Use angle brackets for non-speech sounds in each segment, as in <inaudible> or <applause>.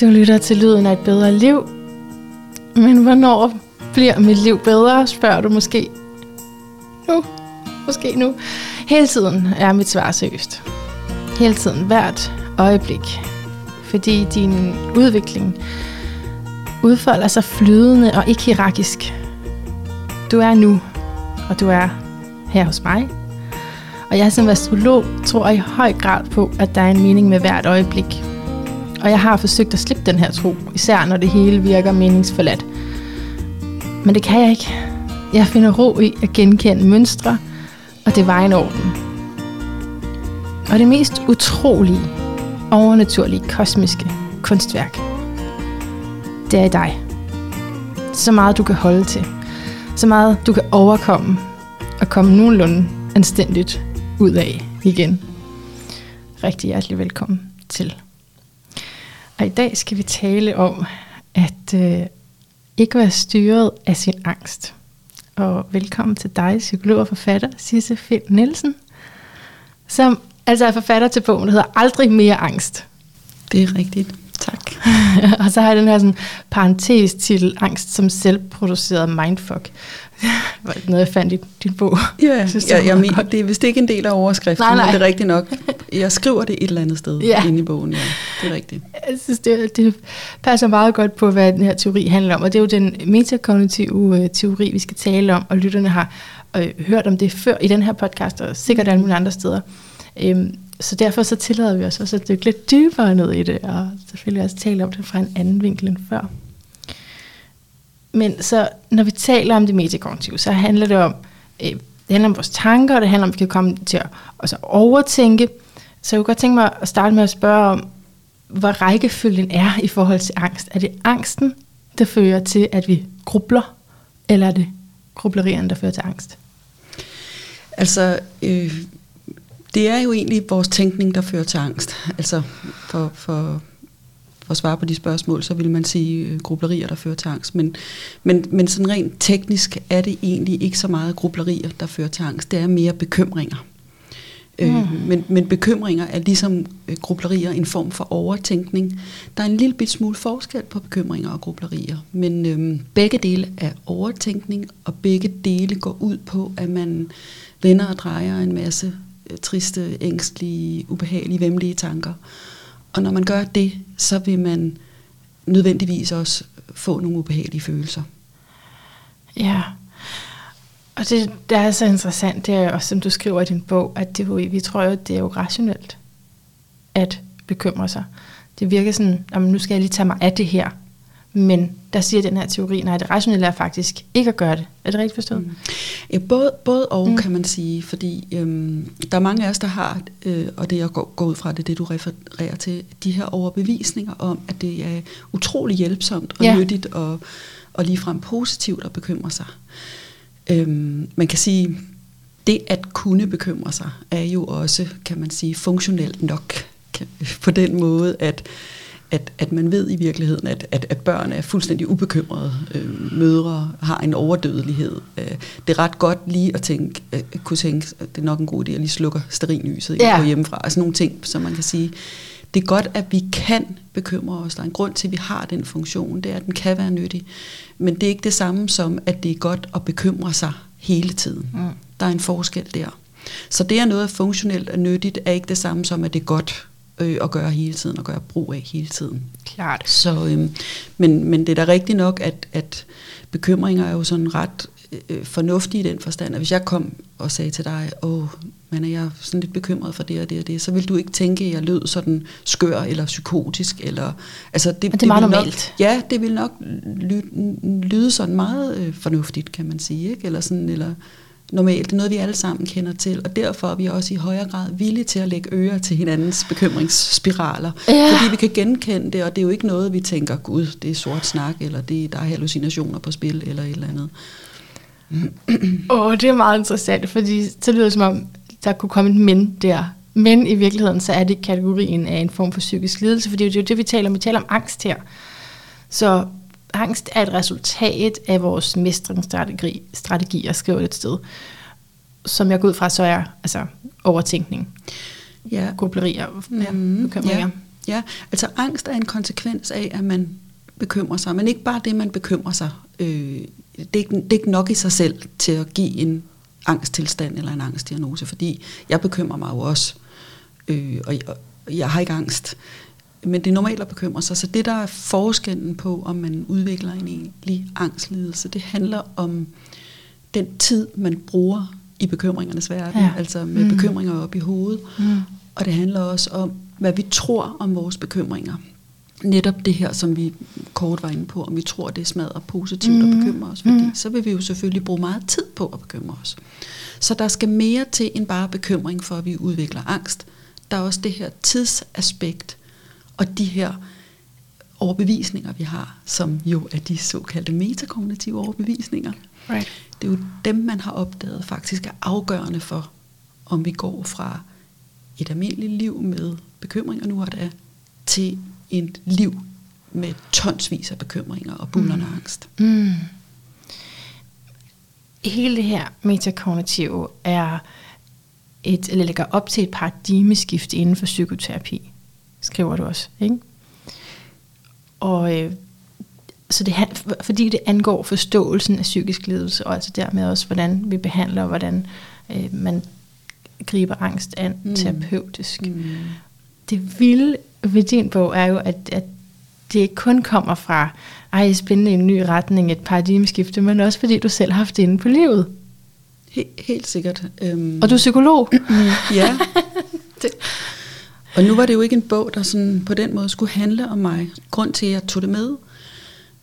Du lytter til lyden af et bedre liv. Men hvornår bliver mit liv bedre, spørger du måske. Nu. Måske nu. Hele tiden er mit svar seriøst. Hele tiden, hvert øjeblik. Fordi din udvikling udfolder sig flydende og ikke hierarkisk. Du er nu, og du er her hos mig. Og jeg som astrolog tror i høj grad på, at der er en mening med hvert øjeblik. Og jeg har forsøgt at slippe den her tro, især når det hele virker meningsforladt. Men det kan jeg ikke. Jeg finder ro i at genkende mønstre, og det var en orden. Og det mest utrolige, overnaturlige, kosmiske kunstværk, det er i dig. Så meget du kan holde til. Så meget du kan overkomme og komme nogenlunde anstændigt ud af igen. Rigtig hjertelig velkommen til. Og i dag skal vi tale om at øh, ikke være styret af sin angst. Og velkommen til dig, psykolog og forfatter, Sisse Finn Nielsen, som altså er forfatter til bogen, der hedder Aldrig mere angst. Det er rigtigt. Tak. <laughs> og så har jeg den her sådan, parentes til angst som selvproduceret mindfuck. Noget, jeg fandt i din bog. Ja, jeg, synes, jeg, jeg det er vist ikke en del af overskriften, nej, nej. men det er rigtigt nok. <laughs> Jeg skriver det et eller andet sted ja. inde i bogen, ja. Det er rigtigt. Jeg synes, det, det passer meget godt på, hvad den her teori handler om, og det er jo den metakognitive øh, teori, vi skal tale om, og lytterne har øh, hørt om det før i den her podcast, og sikkert alle mulige andre steder. Øhm, så derfor så tillader vi os også at dykke lidt dybere ned i det, og selvfølgelig også tale om det fra en anden vinkel end før. Men så når vi taler om det metakognitive, så handler det om, øh, det handler om vores tanker, og det handler om, at vi kan komme til at også overtænke. Så jeg kunne godt tænke mig at starte med at spørge om, hvad rækkefølgen er i forhold til angst. Er det angsten, der fører til, at vi grubler, eller er det grublerierne, der fører til angst? Altså, øh, det er jo egentlig vores tænkning, der fører til angst. Altså, for, for for at svare på de spørgsmål, så vil man sige øh, grublerier, der fører til angst. Men, men, men sådan rent teknisk er det egentlig ikke så meget grublerier, der fører til angst. Det er mere bekymringer. Mm. Øh, men, men bekymringer er ligesom øh, grublerier en form for overtænkning. Der er en lille bit smule forskel på bekymringer og grublerier, men øh, begge dele er overtænkning, og begge dele går ud på, at man vender og drejer en masse øh, triste, ængstlige, ubehagelige, vemmelige tanker. Og når man gør det, så vil man nødvendigvis også få nogle ubehagelige følelser. Ja, og det, der er så interessant, det er også, som du skriver i din bog, at det, vi tror jo, det er jo rationelt at bekymre sig. Det virker sådan, at nu skal jeg lige tage mig af det her. Men der siger den her teori, nej, det rationelle er faktisk ikke at gøre det. Er det rigtigt forstået? Mm. Ja, både, både og, mm. kan man sige, fordi øhm, der er mange af os, der har, øh, og det jeg går, går ud fra, det er det, du refererer til, de her overbevisninger om, at det er utrolig hjælpsomt og ja. nyttigt og, og ligefrem positivt at bekymre sig. Øhm, man kan sige, det at kunne bekymre sig, er jo også, kan man sige, funktionelt nok på den måde, at at, at man ved i virkeligheden, at, at, at børn er fuldstændig ubekymrede. Øh, mødre har en overdødelighed. Øh, det er ret godt lige at tænke, øh, kunne tænke, at det er nok en god idé at lige slukke sterinlyset ja. hjemmefra. Altså nogle ting, som man kan sige, det er godt, at vi kan bekymre os. Der er en grund til, at vi har den funktion. Det er, at den kan være nyttig. Men det er ikke det samme som, at det er godt at bekymre sig hele tiden. Mm. Der er en forskel der. Så det er noget funktionelt og nyttigt, er ikke det samme som, at det er godt øh, at gøre hele tiden, og gøre brug af hele tiden. Klart. Så, øh, men, men det er da rigtigt nok, at, at bekymringer er jo sådan ret øh, fornuftige i den forstand, at hvis jeg kom og sagde til dig, åh, men er jeg sådan lidt bekymret for det og det og det, så vil du ikke tænke, at jeg lød sådan skør eller psykotisk. Eller, altså det, det er meget normalt. Nok, ja, det vil nok lyde, lyde sådan meget øh, fornuftigt, kan man sige. Ikke? Eller sådan, eller normalt. Det er noget, vi alle sammen kender til, og derfor er vi også i højere grad villige til at lægge øre til hinandens bekymringsspiraler. Ja. Fordi vi kan genkende det, og det er jo ikke noget, vi tænker, gud, det er sort snak, eller det, der er hallucinationer på spil, eller et eller andet. Åh, oh, det er meget interessant, fordi så lyder det som om, der kunne komme et men der. Men i virkeligheden, så er det kategorien af en form for psykisk lidelse, fordi det er jo det, vi taler om. Vi taler om angst her. Så angst er et resultat af vores mestringsstrategi, strategier, skriver det et sted, som jeg går ud fra, så er altså overtænkning, ja. grublerier, ja, mm, bekymringer. Ja, altså angst er en konsekvens af, at man bekymrer sig, men ikke bare det, man bekymrer sig. Øh, det, er ikke, det er ikke nok i sig selv til at give en angsttilstand eller en angstdiagnose, fordi jeg bekymrer mig jo også, øh, og, og jeg har ikke angst. Men det er normalt at bekymre sig, så det der er forskellen på, om man udvikler en egentlig angstlidelse, det handler om den tid, man bruger i bekymringernes verden, ja. altså med mm. bekymringer op i hovedet. Mm. Og det handler også om, hvad vi tror om vores bekymringer. Netop det her, som vi kort var inde på, om vi tror, det er smadret positivt mm. at bekymre os, fordi mm. så vil vi jo selvfølgelig bruge meget tid på at bekymre os. Så der skal mere til end bare bekymring, for at vi udvikler angst. Der er også det her tidsaspekt, og de her overbevisninger, vi har, som jo er de såkaldte metakognitive overbevisninger. Right. Det er jo dem, man har opdaget faktisk er afgørende for, om vi går fra et almindeligt liv med bekymringer nu og da, til et liv med tonsvis af bekymringer og bullerne mm. angst. Mm. Hele det her metakognitive er et, eller lægger op til et paradigmeskift inden for psykoterapi, skriver du også, ikke? Og øh, så det, fordi det angår forståelsen af psykisk lidelse, og altså dermed også, hvordan vi behandler, og hvordan øh, man griber angst an mm. terapeutisk. Mm. Det vilde ved din bog er jo, at, at det ikke kun kommer fra, ej, spændende en ny retning, et paradigmeskifte, men også fordi du selv har haft det inde på livet. Helt, helt sikkert. Um... Og du er psykolog. <laughs> ja. <laughs> det. Og nu var det jo ikke en bog, der sådan på den måde skulle handle om mig. Grund til, at jeg tog det med,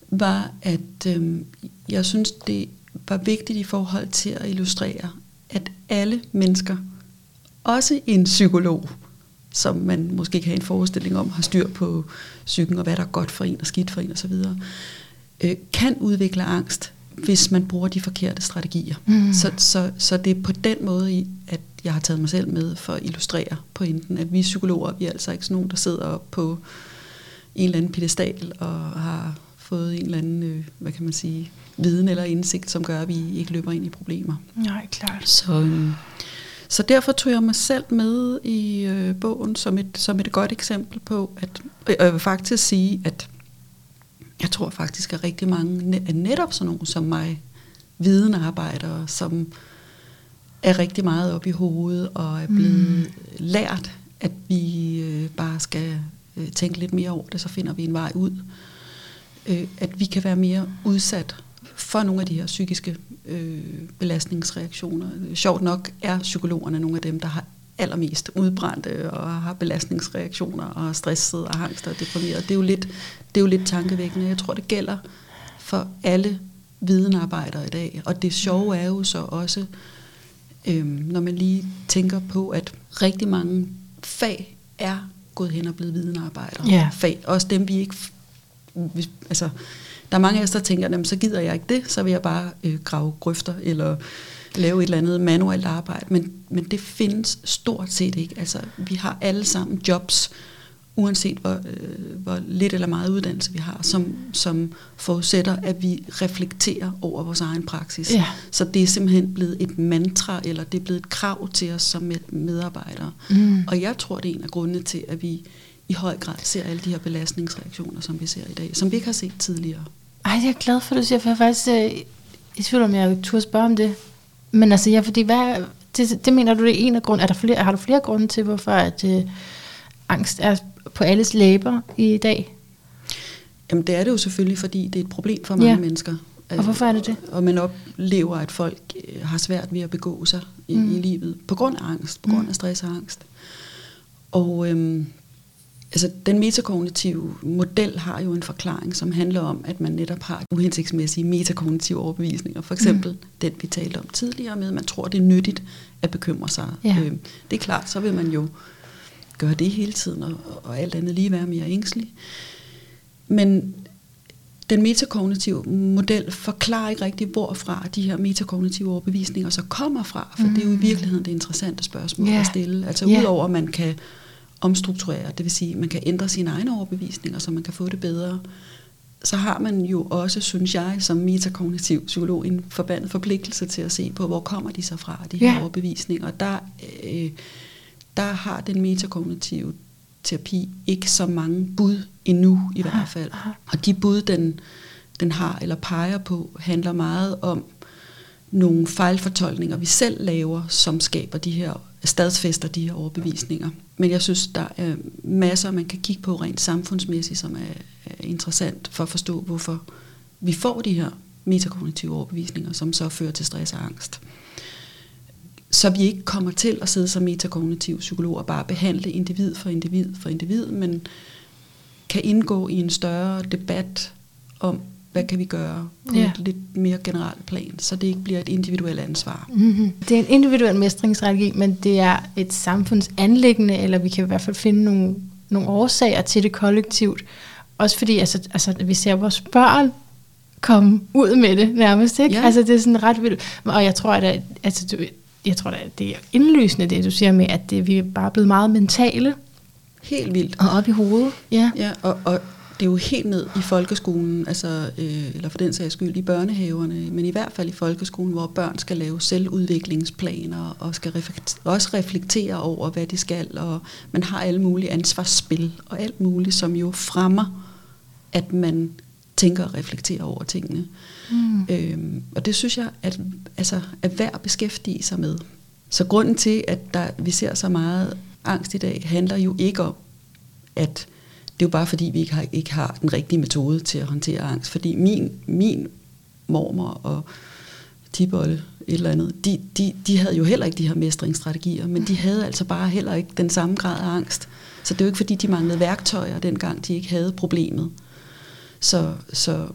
var, at øhm, jeg synes, det var vigtigt i forhold til at illustrere, at alle mennesker, også en psykolog, som man måske kan have en forestilling om, har styr på psyken og hvad der er godt for en og skidt for en osv., øh, kan udvikle angst, hvis man bruger de forkerte strategier. Mm. Så, så, så det er på den måde, at jeg har taget mig selv med for at illustrere pointen, at vi psykologer, vi er altså ikke sådan nogen, der sidder op på en eller anden pedestal og har fået en eller anden, øh, hvad kan man sige, viden eller indsigt, som gør, at vi ikke løber ind i problemer. Nej, klart. Så, øh, så derfor tog jeg mig selv med i øh, bogen som et, som et godt eksempel på, at og jeg vil faktisk sige, at jeg tror faktisk, at rigtig mange er netop sådan nogle som mig, videnarbejdere, som er rigtig meget op i hovedet og er blevet mm. lært, at vi øh, bare skal øh, tænke lidt mere over det, så finder vi en vej ud øh, at vi kan være mere udsat for nogle af de her psykiske øh, belastningsreaktioner. Sjovt nok er psykologerne nogle af dem, der har allermest udbrændte og har belastningsreaktioner og er stresset og angst og deprimeret. Det er jo lidt, det er jo lidt tankevækkende. Jeg tror, det gælder for alle videnarbejdere i dag. Og det sjove er jo så også, øh, når man lige tænker på, at rigtig mange fag er gået hen og blevet videnarbejdere. Yeah. Fag. Også dem, vi ikke hvis, altså, der er mange af os, der tænker, jamen, så gider jeg ikke det, så vil jeg bare øh, grave grøfter, eller lave et eller andet manuelt arbejde. Men, men det findes stort set ikke. Altså, vi har alle sammen jobs, uanset hvor, øh, hvor lidt eller meget uddannelse vi har, som, som forudsætter, at vi reflekterer over vores egen praksis. Ja. Så det er simpelthen blevet et mantra, eller det er blevet et krav til os som medarbejdere. Mm. Og jeg tror, det er en af grundene til, at vi i høj grad ser alle de her belastningsreaktioner, som vi ser i dag, som vi ikke har set tidligere. Ej, jeg er glad for, at du siger, for jeg er faktisk øh, i tvivl om, jeg turde spørge om det. Men altså, ja, fordi hvad, det, det mener du, det er en af grunden. Er der flere, har du flere grunde til, hvorfor at, øh, angst er på alles læber i dag? Jamen, det er det jo selvfølgelig, fordi det er et problem for mange ja. mennesker. Og hvorfor er det det? Og man oplever, at folk øh, har svært ved at begå sig i, mm. i livet, på grund af angst, på grund mm. af stress og angst. Og øhm, Altså, den metakognitive model har jo en forklaring, som handler om, at man netop har uhensigtsmæssige metakognitive overbevisninger. For eksempel mm. den, vi talte om tidligere med, at man tror, det er nyttigt at bekymre sig. Ja. Øh, det er klart, så vil man jo gøre det hele tiden, og, og alt andet lige være mere ængstelig. Men den metakognitive model forklarer ikke rigtigt, hvorfra de her metakognitive overbevisninger så kommer fra, for mm. det er jo i mm. virkeligheden det interessante spørgsmål yeah. at stille. Altså yeah. udover at man kan omstrukturere, det vil sige, at man kan ændre sine egne overbevisninger, så man kan få det bedre, så har man jo også, synes jeg, som metakognitiv psykolog, en forbandet forpligtelse til at se på, hvor kommer de så fra, de her ja. overbevisninger. Og der, øh, der har den metakognitive terapi ikke så mange bud endnu i hvert fald. Og de bud, den, den har eller peger på, handler meget om nogle fejlfortolkninger, vi selv laver, som skaber de her, stadsfester de her overbevisninger. Men jeg synes, der er masser, man kan kigge på rent samfundsmæssigt, som er, er interessant for at forstå, hvorfor vi får de her metakognitive overbevisninger, som så fører til stress og angst. Så vi ikke kommer til at sidde som metakognitiv psykolog og bare behandle individ for individ for individ, men kan indgå i en større debat om, hvad kan vi gøre på ja. et lidt mere generelt plan, så det ikke bliver et individuelt ansvar. Mm-hmm. Det er en individuel mestringsstrategi, men det er et samfundsanlæggende, eller vi kan i hvert fald finde nogle, nogle årsager til det kollektivt. Også fordi altså, altså, vi ser vores børn komme ud med det nærmest. Ikke? Ja. Altså, det er sådan ret vildt. Og jeg tror, at altså, du, jeg tror, at det er indlysende, det du siger med, at det, vi er bare blevet meget mentale. Helt vildt. Og op i hovedet. Ja, ja og, og det er jo helt ned i folkeskolen, altså, øh, eller for den sags skyld i børnehaverne, men i hvert fald i folkeskolen, hvor børn skal lave selvudviklingsplaner og skal reflektere, også reflektere over, hvad de skal, og man har alle mulige ansvarsspil og alt muligt, som jo fremmer, at man tænker og reflekterer over tingene. Mm. Øhm, og det synes jeg, at, altså, er værd at beskæftige sig med. Så grunden til, at der, vi ser så meget angst i dag, handler jo ikke om, at det er jo bare fordi, vi ikke har, ikke har den rigtige metode til at håndtere angst. Fordi min, min mormor og Tibolle, et eller andet, de, de, de havde jo heller ikke de her mestringsstrategier, men de havde altså bare heller ikke den samme grad af angst. Så det er jo ikke fordi, de manglede værktøjer, dengang de ikke havde problemet. Så, så,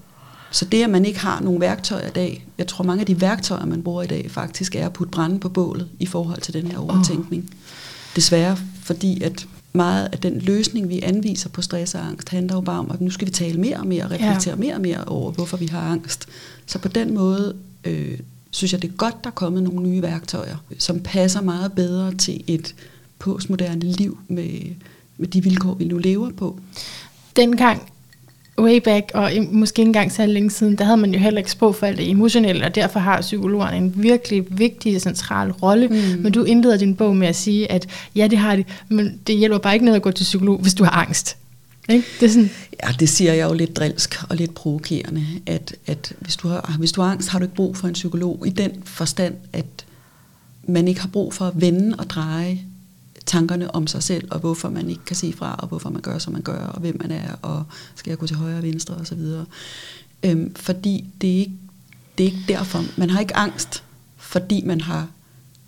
så det, at man ikke har nogen værktøjer i dag, jeg tror mange af de værktøjer, man bruger i dag, faktisk er at putte brænde på bålet i forhold til den her overtænkning. Oh. Desværre, fordi at meget af den løsning, vi anviser på stress og angst, handler jo bare om, at nu skal vi tale mere og mere og reflektere ja. mere og mere over, hvorfor vi har angst. Så på den måde øh, synes jeg, det er godt, der er kommet nogle nye værktøjer, som passer meget bedre til et postmoderne liv med, med de vilkår, vi nu lever på. Dengang way back, og måske ikke engang så længe siden, der havde man jo heller ikke sprog for alt det emotionelle, og derfor har psykologerne en virkelig vigtig og central rolle. Mm. Men du indleder din bog med at sige, at ja, det har de, men det hjælper bare ikke ned at gå til psykolog, hvis du har angst. Ikke? Det, er sådan. Ja, det siger jeg jo lidt drilsk og lidt provokerende, at, at hvis, du har, hvis du har angst, har du ikke brug for en psykolog i den forstand, at man ikke har brug for at vende og dreje tankerne om sig selv, og hvorfor man ikke kan sige fra, og hvorfor man gør, som man gør, og hvem man er, og skal jeg gå til højre og venstre, og så videre. Øhm, fordi det er, ikke, det er ikke derfor. Man har ikke angst, fordi man har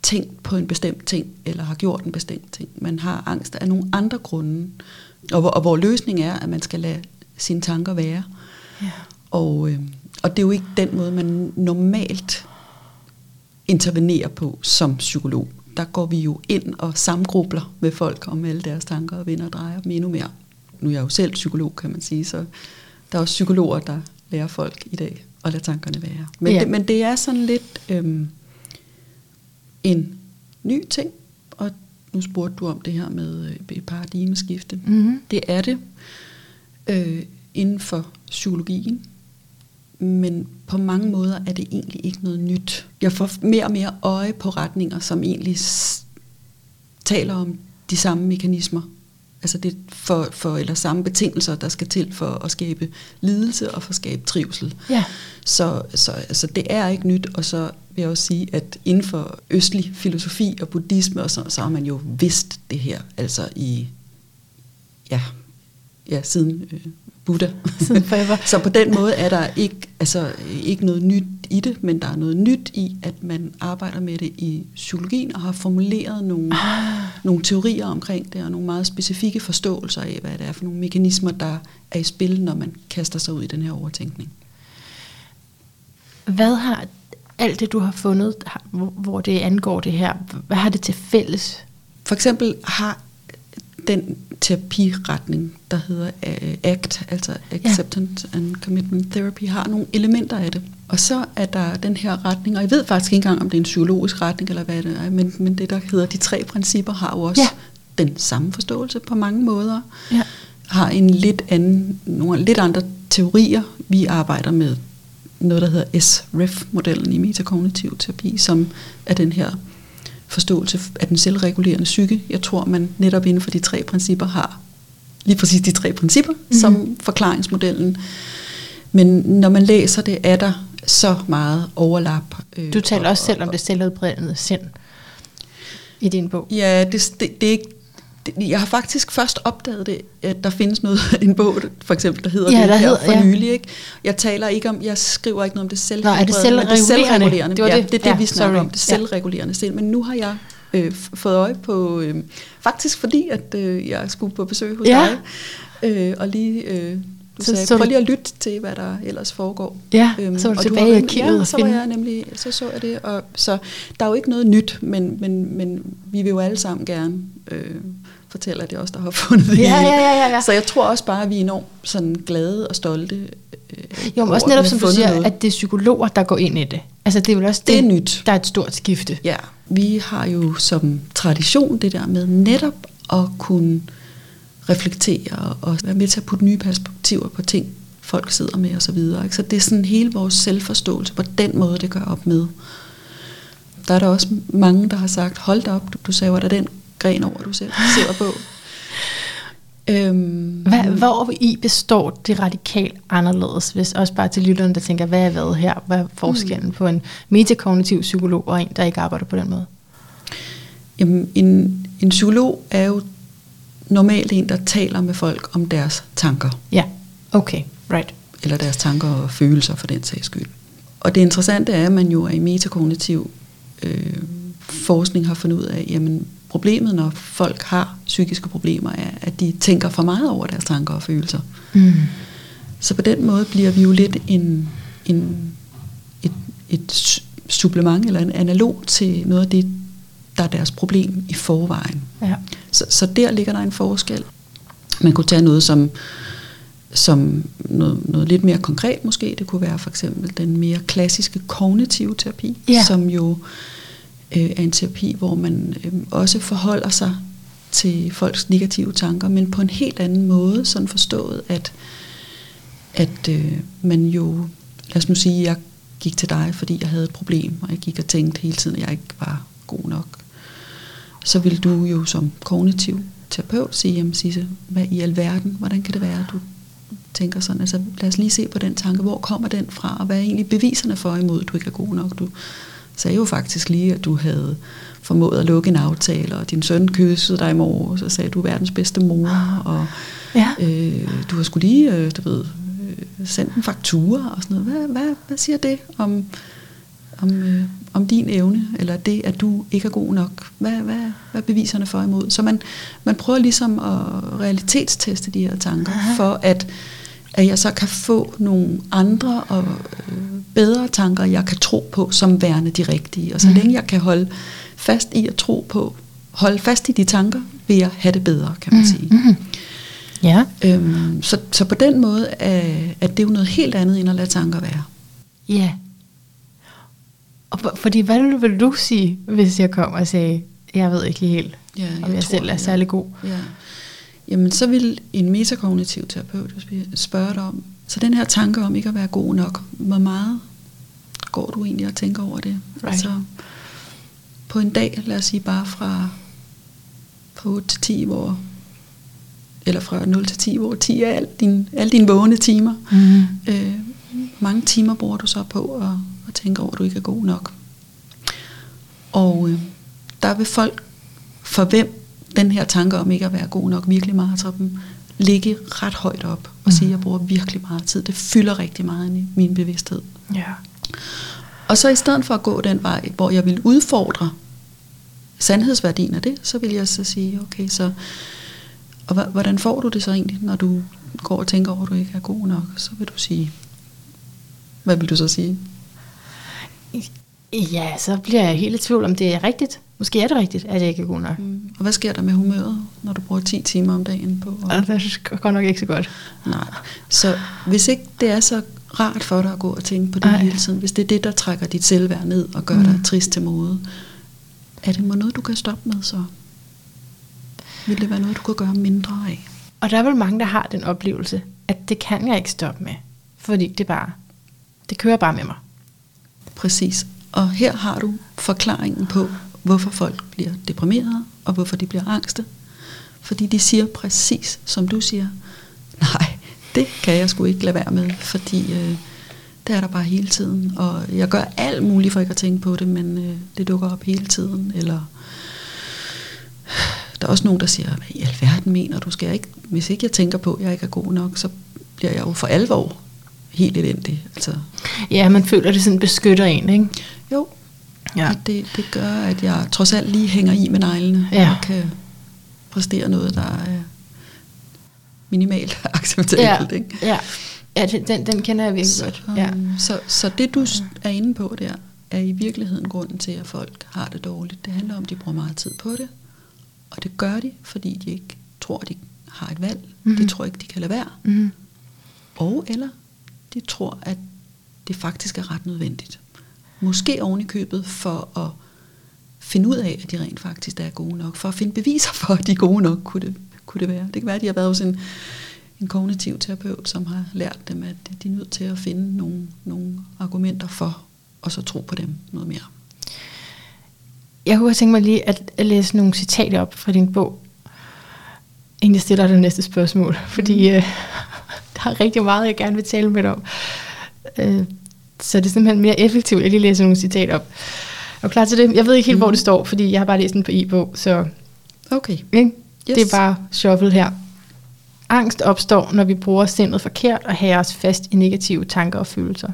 tænkt på en bestemt ting, eller har gjort en bestemt ting. Man har angst af nogle andre grunde, og hvor, og hvor løsningen er, at man skal lade sine tanker være. Ja. Og, øh, og det er jo ikke den måde, man normalt intervenerer på som psykolog der går vi jo ind og samgrubler med folk om alle deres tanker og vinder og drejer dem endnu mere. Nu er jeg jo selv psykolog, kan man sige, så der er også psykologer, der lærer folk i dag at lade tankerne være. Men, ja. det, men det er sådan lidt øhm, en ny ting, og nu spurgte du om det her med øh, et paradigmeskifte. Mm-hmm. Det er det øh, inden for psykologien, men på mange måder er det egentlig ikke noget nyt. Jeg får mere og mere øje på retninger, som egentlig taler om de samme mekanismer. Altså det for, for, eller samme betingelser, der skal til for at skabe lidelse og for at skabe trivsel. Ja. Så, så altså det er ikke nyt, og så vil jeg også sige, at inden for østlig filosofi og buddhisme, og så, så har man jo vidst det her, altså i, ja, ja siden øh, Buddha. <laughs> så på den måde er der ikke, altså, ikke noget nyt i det, men der er noget nyt i, at man arbejder med det i psykologien og har formuleret nogle, ah. nogle teorier omkring det, og nogle meget specifikke forståelser af, hvad det er for nogle mekanismer, der er i spil, når man kaster sig ud i den her overtænkning. Hvad har alt det, du har fundet, hvor det angår det her, hvad har det til fælles? For eksempel har den terapiretning, der hedder øh, ACT, altså Acceptance ja. and Commitment Therapy, har nogle elementer af det. Og så er der den her retning, og jeg ved faktisk ikke engang, om det er en psykologisk retning, eller hvad det er, men, men det, der hedder de tre principper, har jo også ja. den samme forståelse på mange måder. Ja. Har en lidt anden, nogle lidt andre teorier. Vi arbejder med noget, der hedder SREF-modellen i metakognitiv terapi, som er den her forståelse af den selvregulerende psyke. Jeg tror, man netop inden for de tre principper har lige præcis de tre principper, mm. som forklaringsmodellen. Men når man læser det, er der så meget overlap. Øh, du taler og, også selv om det selvudbredende sind i din bog. Ja, det, det, det er ikke jeg har faktisk først opdaget det, at der findes noget, <laughs> en bog, for eksempel, der hedder ja, det der her hedder, for ja. nylig. Ikke? Jeg taler ikke om, jeg skriver ikke noget om det selvregulerende. Nå, er det selvregulerende? Det, selvregulerende. Det, var det, ja, det er det, ja, vi snakker sorry. om, det selvregulerende sind. Men nu har jeg øh, fået øje på, øh, faktisk fordi, at øh, jeg skulle på besøg hos ja. dig, øh, og lige... Øh, du så, sagde, så prøv lige at lytte til, hvad der ellers foregår. Ja, øhm, så var du tilbage i arkivet. Ja, så var jeg nemlig, så så jeg det. Og, så der er jo ikke noget nyt, men, men, men vi vil jo alle sammen gerne øh, fortælle, at det er os, der har fundet det. Ja, ja, ja, ja. Så jeg tror også bare, at vi er enormt sådan glade og stolte. Øh, jo, men også netop som du siger, noget. at det er psykologer, der går ind i det. Altså det er vel også det, det er nyt. der er et stort skifte. Ja, vi har jo som tradition det der med netop at kunne reflektere og være med til at putte nye perspektiver på ting, folk sidder med osv. Så, så det er sådan hele vores selvforståelse på den måde, det gør op med. Der er der også mange, der har sagt, hold da op, du, du sagde, der den gren over, du selv sidder på. Øhm, hvad, hvor i består det radikalt anderledes, hvis også bare til lytterne, der tænker, hvad er hvad her? Hvad er forskellen mm. på en metakognitiv psykolog og en, der ikke arbejder på den måde? Jamen, en, en psykolog er jo normalt en, der taler med folk om deres tanker. Ja, okay, right. Eller deres tanker og følelser for den sags skyld. Og det interessante er, at man jo er i metakognitiv øh, forskning har fundet ud af, jamen problemet, når folk har psykiske problemer, er, at de tænker for meget over deres tanker og følelser. Mm. Så på den måde bliver vi jo lidt en, en, et, et supplement eller en analog til noget af det, der er deres problem i forvejen. Ja. Så, så der ligger der en forskel. Man kunne tage noget som, som noget, noget lidt mere konkret måske. Det kunne være for eksempel den mere klassiske kognitive terapi, ja. som jo øh, Øh, er en terapi, hvor man øh, også forholder sig til folks negative tanker, men på en helt anden måde, sådan forstået, at, at øh, man jo, lad os nu sige, jeg gik til dig, fordi jeg havde et problem, og jeg gik og tænkte hele tiden, at jeg ikke var god nok. Så vil du jo som kognitiv terapeut sige, jamen Sisse, hvad i alverden, hvordan kan det være, at du tænker sådan, altså lad os lige se på den tanke, hvor kommer den fra, og hvad er egentlig beviserne for imod, at du ikke er god nok, du sagde jo faktisk lige, at du havde formået at lukke en aftale, og din søn kyssede dig i morgen, og sagde, at du er verdens bedste mor, og ja. øh, du har skulle lige, øh, du ved, øh, sendt en faktura og sådan noget. Hvad, hvad, hvad siger det om, om, øh, om din evne, eller det, at du ikke er god nok? Hvad, hvad, hvad er beviserne for imod? Så man, man prøver ligesom at realitetsteste de her tanker, Aha. for at at jeg så kan få nogle andre og øh, bedre tanker, jeg kan tro på som værende de rigtige. Og så mm. længe jeg kan holde fast i at tro på, holde fast i de tanker, vil jeg have det bedre, kan man mm. sige. Mm. Ja. Øhm, så, så på den måde er, at det jo noget helt andet, end at lade tanker være. Ja. Og fordi hvad vil du sige, hvis jeg kom og sagde, jeg ved ikke helt, ja, jeg om jeg tror, selv er særlig god? Ja jamen så vil en metakognitiv terapeut spørge dig om, så den her tanke om ikke at være god nok, hvor meget går du egentlig og tænker over det? Right. Altså, på en dag, lad os sige bare fra, fra 8 til 10, hvor, eller fra 0 til 10, hvor 10 er alle dine, alle dine vågne timer. Mm. Øh, mange timer bruger du så på at, at tænke over, at du ikke er god nok. Og øh, der vil folk, for hvem den her tanke om ikke at være god nok virkelig meget til dem, ligge ret højt op og mm. sige, at jeg bruger virkelig meget tid. Det fylder rigtig meget i min bevidsthed. Ja. Og så i stedet for at gå den vej, hvor jeg vil udfordre sandhedsværdien af det, så vil jeg så sige, okay, så og hvordan får du det så egentlig, når du går og tænker over, at du ikke er god nok? Så vil du sige, hvad vil du så sige? Ja, så bliver jeg helt i tvivl, om det er rigtigt. Måske er det rigtigt, at jeg ikke er god nok. Mm. Og hvad sker der med humøret, når du bruger 10 timer om dagen på? Og... Ja, det er godt nok ikke så godt. Nej. Så hvis ikke det er så rart for dig at gå og tænke på det Ej. hele tiden, hvis det er det, der trækker dit selvværd ned og gør mm. dig trist til mode, er det noget, du kan stoppe med så? Vil det være noget, du kan gøre mindre af? Og der er vel mange, der har den oplevelse, at det kan jeg ikke stoppe med. Fordi det bare, det kører bare med mig. Præcis. Og her har du forklaringen på, hvorfor folk bliver deprimerede, og hvorfor de bliver angste. Fordi de siger præcis, som du siger, nej, det kan jeg sgu ikke lade være med, fordi øh, det er der bare hele tiden. Og jeg gør alt muligt for ikke at tænke på det, men øh, det dukker op hele tiden. Eller der er også nogen, der siger, hvad i alverden mener du? Skal jeg ikke, hvis ikke jeg tænker på, at jeg ikke er god nok, så bliver jeg jo for alvor helt elendig. Altså. Ja, man føler, at det sådan beskytter en, ikke? Jo, ja. det, det gør, at jeg trods alt lige hænger i med neglene, ja. og kan præstere noget, der er minimalt <laughs> acceptabelt. Ja, ikke? ja. ja den, den kender jeg virkelig så, godt. Ja. Så, så det, du er inde på der, er i virkeligheden grunden til, at folk har det dårligt. Det handler om, at de bruger meget tid på det, og det gør de, fordi de ikke tror, de har et valg. Mm-hmm. De tror ikke, de kan lade være. Mm-hmm. Og eller de tror, at det faktisk er ret nødvendigt. Måske oven i købet for at finde ud af, at de rent faktisk er gode nok. For at finde beviser for, at de er gode nok, kunne det, kunne det være. Det kan være, at de har været hos en, en kognitiv terapeut, som har lært dem, at de er nødt til at finde nogle, nogle argumenter for, og så tro på dem noget mere. Jeg kunne tænke mig lige at, at læse nogle citater op fra din bog, inden jeg stiller det næste spørgsmål, <laughs> fordi øh, <laughs> der er rigtig meget, jeg gerne vil tale med dig om. Øh, så det er simpelthen mere effektivt, at jeg lige læser nogle citater op. Er du klar til det? Jeg ved ikke helt, mm. hvor det står, fordi jeg har bare læst den på e-bog, så Okay. ikke? Yes. det er bare shuffle her. Angst opstår, når vi bruger sindet forkert og hærer os fast i negative tanker og følelser.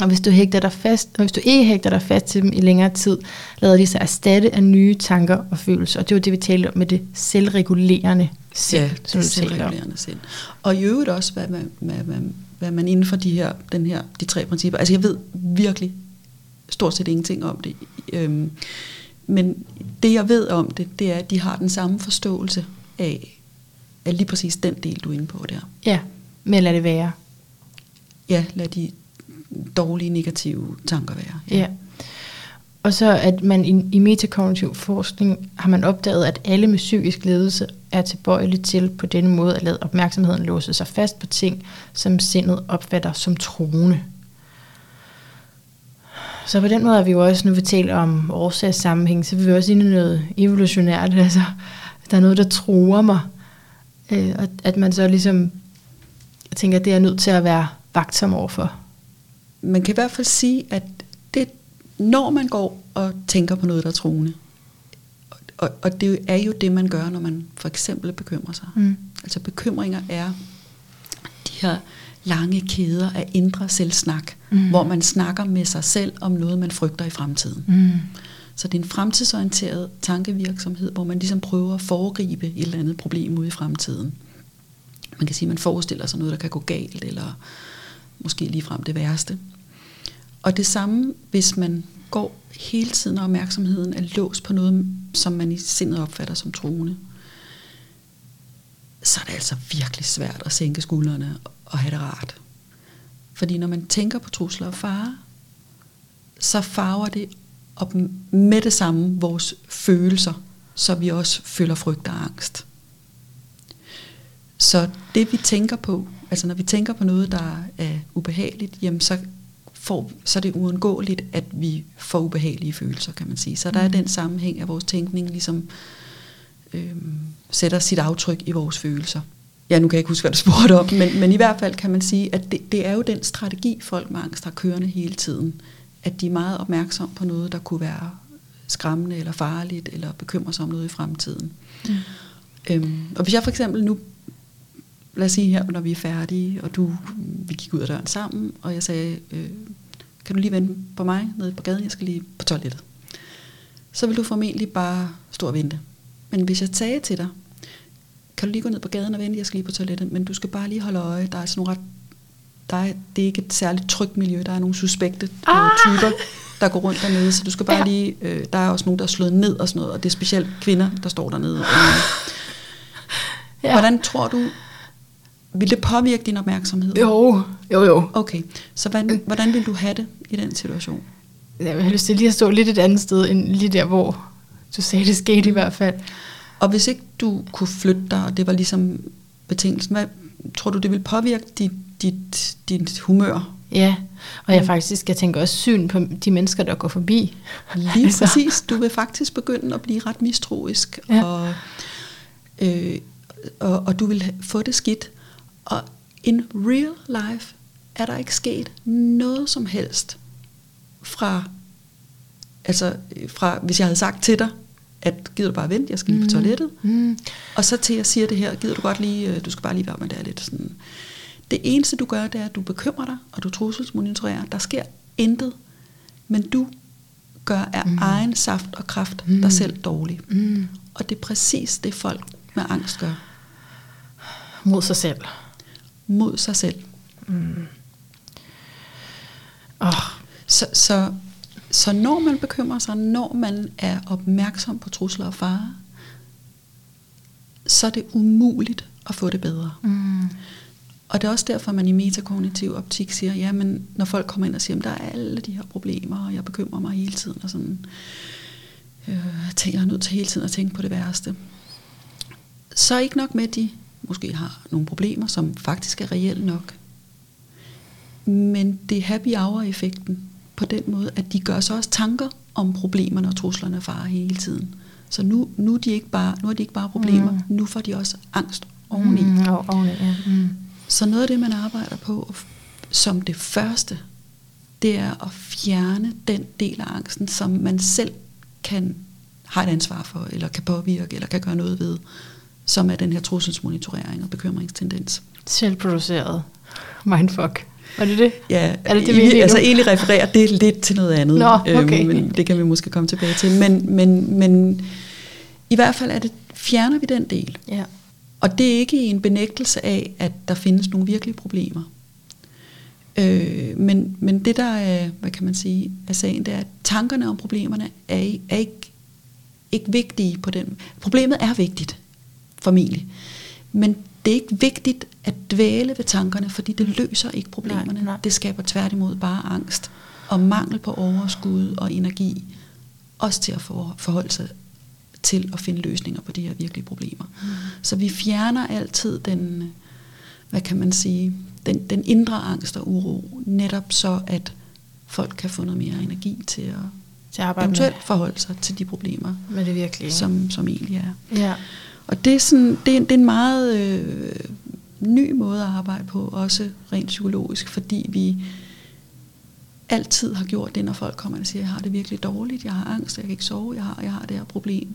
Og hvis du, hægter dig fast, og hvis du ikke hægter dig fast til dem i længere tid, lader de sig erstatte af nye tanker og følelser. Og det var det, vi talte om med det selvregulerende sind, Ja, som det selvregulerende sind. Og i øvrigt også, hvad man, hvad, hvad, hvad man inden for de her, den her, de tre principper, altså jeg ved virkelig stort set ingenting om det, øhm, men det jeg ved om det, det er, at de har den samme forståelse af, af lige præcis den del, du er inde på der. Ja, men lad det være. Ja, lad de dårlige, negative tanker være. Ja. Og så at man i, i metakognitiv forskning har man opdaget, at alle med psykisk ledelse er tilbøjelige til på denne måde at lade opmærksomheden låse sig fast på ting, som sindet opfatter som troende. Så på den måde er vi jo også, når vi taler om årsagssammenhæng, så er vi også inde i noget evolutionært. Altså, der er noget, der truer mig. Øh, og at man så ligesom, jeg tænker, det er nødt til at være vagtsom overfor. Man kan i hvert fald sige, at det, når man går og tænker på noget, der er truende, og, og det er jo det, man gør, når man for eksempel bekymrer sig. Mm. Altså bekymringer er de her lange kæder af indre selvsnak, Mm. hvor man snakker med sig selv om noget, man frygter i fremtiden. Mm. Så det er en fremtidsorienteret tankevirksomhed, hvor man ligesom prøver at foregribe et eller andet problem ude i fremtiden. Man kan sige, at man forestiller sig noget, der kan gå galt, eller måske ligefrem det værste. Og det samme, hvis man går hele tiden, og opmærksomheden er låst på noget, som man i sindet opfatter som truende, så er det altså virkelig svært at sænke skuldrene og have det rart. Fordi når man tænker på trusler og fare, så farver det op med det samme vores følelser, så vi også føler frygt og angst. Så det vi tænker på, altså når vi tænker på noget, der er ubehageligt, jamen så, får, så er det uundgåeligt, at vi får ubehagelige følelser, kan man sige. Så der er den sammenhæng, at vores tænkning ligesom øh, sætter sit aftryk i vores følelser. Ja, nu kan jeg ikke huske, hvad du spurgte om, men, men i hvert fald kan man sige, at det, det er jo den strategi, folk med angst har kørende hele tiden. At de er meget opmærksom på noget, der kunne være skræmmende eller farligt, eller bekymre sig om noget i fremtiden. Mm. Øhm, og hvis jeg for eksempel nu, lad os sige her, når vi er færdige, og du, vi gik ud af døren sammen, og jeg sagde, øh, kan du lige vente på mig nede på gaden, jeg skal lige på toilettet. Så vil du formentlig bare stå og vente. Men hvis jeg sagde til dig, kan du lige gå ned på gaden og vente, jeg skal lige på toilettet, men du skal bare lige holde øje, der er sådan nogle ret, der er, det er ikke et særligt trygt miljø, der er nogle suspekte øh, Ah! typer, der går rundt dernede, så du skal bare Ja. lige, øh, der er også nogen, der er slået ned og sådan noget, og det er specielt kvinder, der står dernede. <laughs> Ja. Hvordan tror du, vil det påvirke din opmærksomhed? Jo, jo, jo. Okay, så hvordan, hvordan vil du have det i den situation? Jeg har lyst til lige at stå lidt et andet sted, end lige der, hvor du sagde, det skete i hvert fald. Og hvis ikke du kunne flytte dig, og det var ligesom betingelsen, hvad tror du, det vil påvirke dit, dit, dit humør? Ja, og jeg faktisk, jeg tænker også syn på de mennesker, der går forbi. Lige Altså. præcis. Du vil faktisk begynde at blive ret mistroisk. Ja. Og øh, og, og du vil få det skidt. Og in real life er der ikke sket noget som helst fra, altså fra, hvis jeg havde sagt til dig, at gider du bare vente, jeg skal lige på toilettet, Mm. og så til jeg siger det her, gider du godt lige, øh, du skal bare lige være med det er lidt sådan. Det eneste du gør, det er, at du bekymrer dig, og du trusselsmonitorerer. Der sker intet, men du gør af mm. egen saft og kraft mm. dig selv dårlig. Mm. Og det er præcis det, folk med angst gør. Mod sig selv. Mod sig selv. Oh. Så, så, så når man bekymrer sig, når man er opmærksom på trusler og farer, så er det umuligt at få det bedre. Mm. Og det er også derfor, man i metakognitiv optik siger, ja, men når folk kommer ind og siger, at der er alle de her problemer, og jeg bekymrer mig hele tiden, og sådan, øh, jeg er nødt til hele tiden at tænke på det værste. Så er ikke nok med, at de måske har nogle problemer, som faktisk er reelle nok. Men det er happy hour-effekten på den måde, at de gør sig også tanker om problemerne og truslerne og fare hele tiden. Så nu, nu, er de ikke bare, nu er de ikke bare problemer, mm. nu får de også angst oveni. Mm, oveni, ja. Mm. Så noget af det, man arbejder på som det første, det er at fjerne den del af angsten, som man selv kan have et ansvar for, eller kan påvirke, eller kan gøre noget ved, som er den her trusselsmonitorering og bekymringstendens. Selvproduceret mindfuck. Var det det? Ja, Er det det, vi altså egentlig refererer det lidt til noget andet, Nå, okay. øhm, men det kan vi måske komme tilbage til. Men, men, men i hvert fald er det, fjerner vi den del. Ja. Og det er ikke en benægtelse af, at der findes nogle virkelige problemer. Øh, men, men det der er, hvad kan man sige, er sagen, det er, at tankerne om problemerne er, er ikke, ikke vigtige på den. Problemet er vigtigt, formentlig. Men det er ikke vigtigt at dvæle ved tankerne, fordi det løser ikke problemerne. Nej, nej. Det skaber tværtimod bare angst og mangel på overskud og energi, også til at for, forholde sig til at finde løsninger på de her virkelige problemer. Mm. Så vi fjerner altid den, hvad kan man sige, den, den indre angst og uro, netop så at folk kan få noget mere energi til at Til at arbejde eventuelt forholde sig til de problemer, med, med det virkelige. som, som egentlig er. Ja. Og det er, sådan, det er, det er en meget øh, ny måde at arbejde på, også rent psykologisk, fordi vi altid har gjort det, når folk kommer og siger, jeg har det virkelig dårligt, jeg har angst, jeg kan ikke sove, jeg har, jeg har det her problem.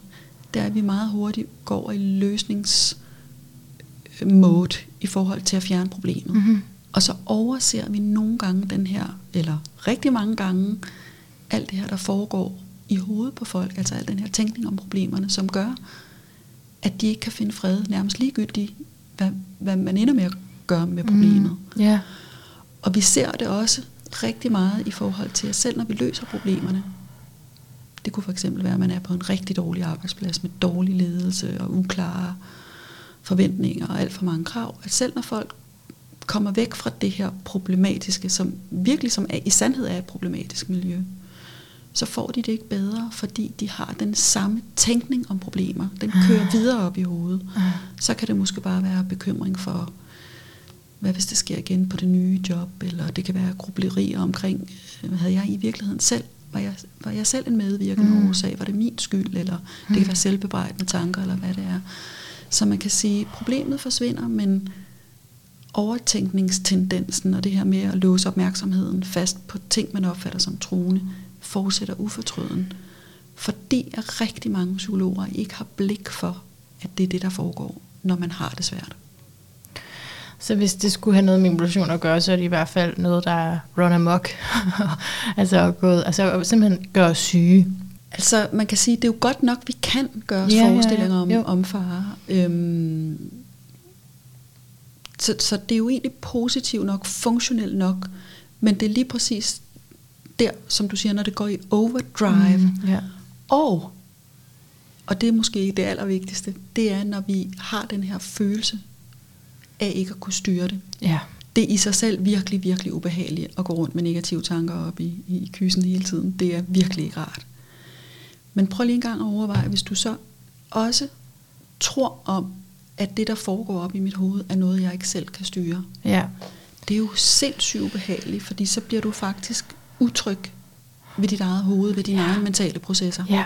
Der er vi meget hurtigt går i løsningsmode i forhold til at fjerne problemet. Mm-hmm. Og så overser vi nogle gange den her, eller rigtig mange gange, alt det her, der foregår i hovedet på folk, altså al den her tænkning om problemerne, som gør, at de ikke kan finde fred, nærmest ligegyldigt, hvad, hvad man ender med at gøre med problemet. Mm. Ja. Og vi ser det også rigtig meget i forhold til os selv, når vi løser problemerne. Det kunne for eksempel være, at man er på en rigtig dårlig arbejdsplads med dårlig ledelse og uklare forventninger og alt for mange krav. At selv når folk kommer væk fra det her problematiske, som virkelig som er, i sandhed er et problematisk miljø, så får de det ikke bedre, fordi de har den samme tænkning om problemer. Den kører videre op i hovedet. Så kan det måske bare være bekymring for, hvad hvis det sker igen på det nye job, eller det kan være grublerier omkring, øh, havde jeg i virkeligheden selv, var jeg, var jeg selv en medvirkende Mm. mm. årsag, var det min skyld, eller det kan være selvbebrejdende tanker, eller hvad det er. Så man kan sige, problemet forsvinder, men overtænkningstendensen og det her med at låse opmærksomheden fast på ting, man opfatter som truende, fortsætter ufortrøden. Fordi at rigtig mange psykologer ikke har blik for, at det er det, der foregår, når man har det svært. Så hvis det skulle have noget med evolution at gøre, så er det i hvert fald noget, der er run amok. <laughs> altså, gået, altså simpelthen gøre syge. Altså, man kan sige, det er jo godt nok, vi kan gøre os Ja, ja, ja. forestillinger om, om fare. Øhm, så, så det er jo egentlig positivt nok, funktionelt nok, men det er lige præcis der, som du siger, når det går i overdrive. Mm, ja. Og, og det er måske det allervigtigste, det er, når vi har den her følelse af ikke at kunne styre det. ja. Det er i sig selv virkelig, virkelig ubehageligt at gå rundt med negative tanker op i, i kysen hele tiden. Det er virkelig ikke rart. Men prøv lige en gang at overveje, hvis du så også tror om, at det, der foregår op i mit hoved, er noget, jeg ikke selv kan styre. Ja. Det er jo sindssygt ubehageligt, fordi så bliver du faktisk utryg ved dit eget hoved, ved dine Ja. egne mentale processer. Ja.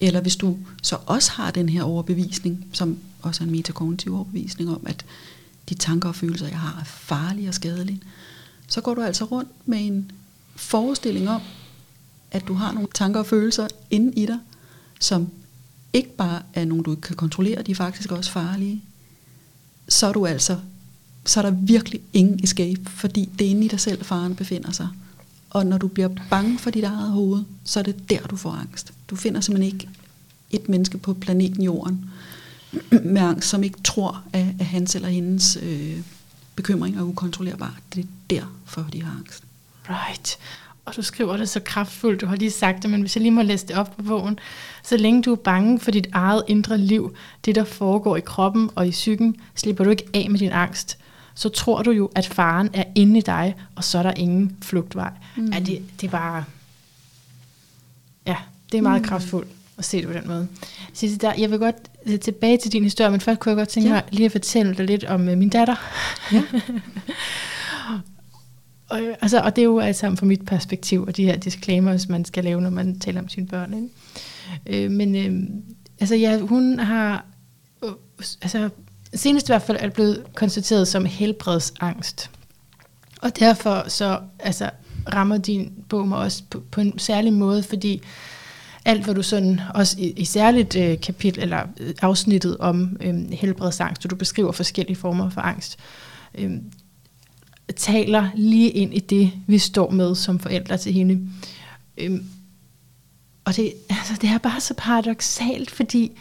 Eller hvis du så også har den her overbevisning, som også er en metakognitiv overbevisning om, at de tanker og følelser, jeg har, er farlige og skadelige, så går du altså rundt med en forestilling om, at du har nogle tanker og følelser inde i dig, som ikke bare er nogle, du ikke kan kontrollere, de er faktisk også farlige, så er du altså, så er der virkelig ingen escape, fordi det er inde i dig selv, faren befinder sig. Og når du bliver bange for dit eget hoved, så er det der, du får angst. Du finder simpelthen ikke et menneske på planeten Jorden med angst, som ikke tror, at, at hans eller hendes øh, bekymring er ukontrollerbar. Det er derfor, de har angst. Right. Og du skriver det så kraftfuldt, du har lige sagt det, men hvis jeg lige må læse det op på bogen. Så længe du er bange for dit eget indre liv, det der foregår i kroppen og i psyken, slipper du ikke af med din angst. Så tror du jo, at faren er inde i dig, og så er der ingen flugtvej. Mm. Ja, det, det er bare... Ja, det er meget mm. kraftfuldt at se det på den måde. Sidste der, jeg vil godt tilbage til din historie, men først kunne jeg godt tænke ja. mig lige at fortælle dig lidt om uh, min datter. Ja. <laughs> og, altså, og det er jo alt sammen fra mit perspektiv, og de her disclaimers, man skal lave, når man taler om sine børn. Ikke? Øh, men øh, altså, ja, hun har... Øh, altså, senest i hvert fald er det blevet konstateret som helbredsangst. Og derfor så altså, rammer din bog mig også på, på en særlig måde, fordi alt hvad du sådan, også i, i særligt øh, kapitel eller øh, afsnittet om øh, helbredsangst, og du beskriver forskellige former for angst, øh, taler lige ind i det, vi står med som forældre til hende. Øh, og det, altså, det er bare så paradoxalt, fordi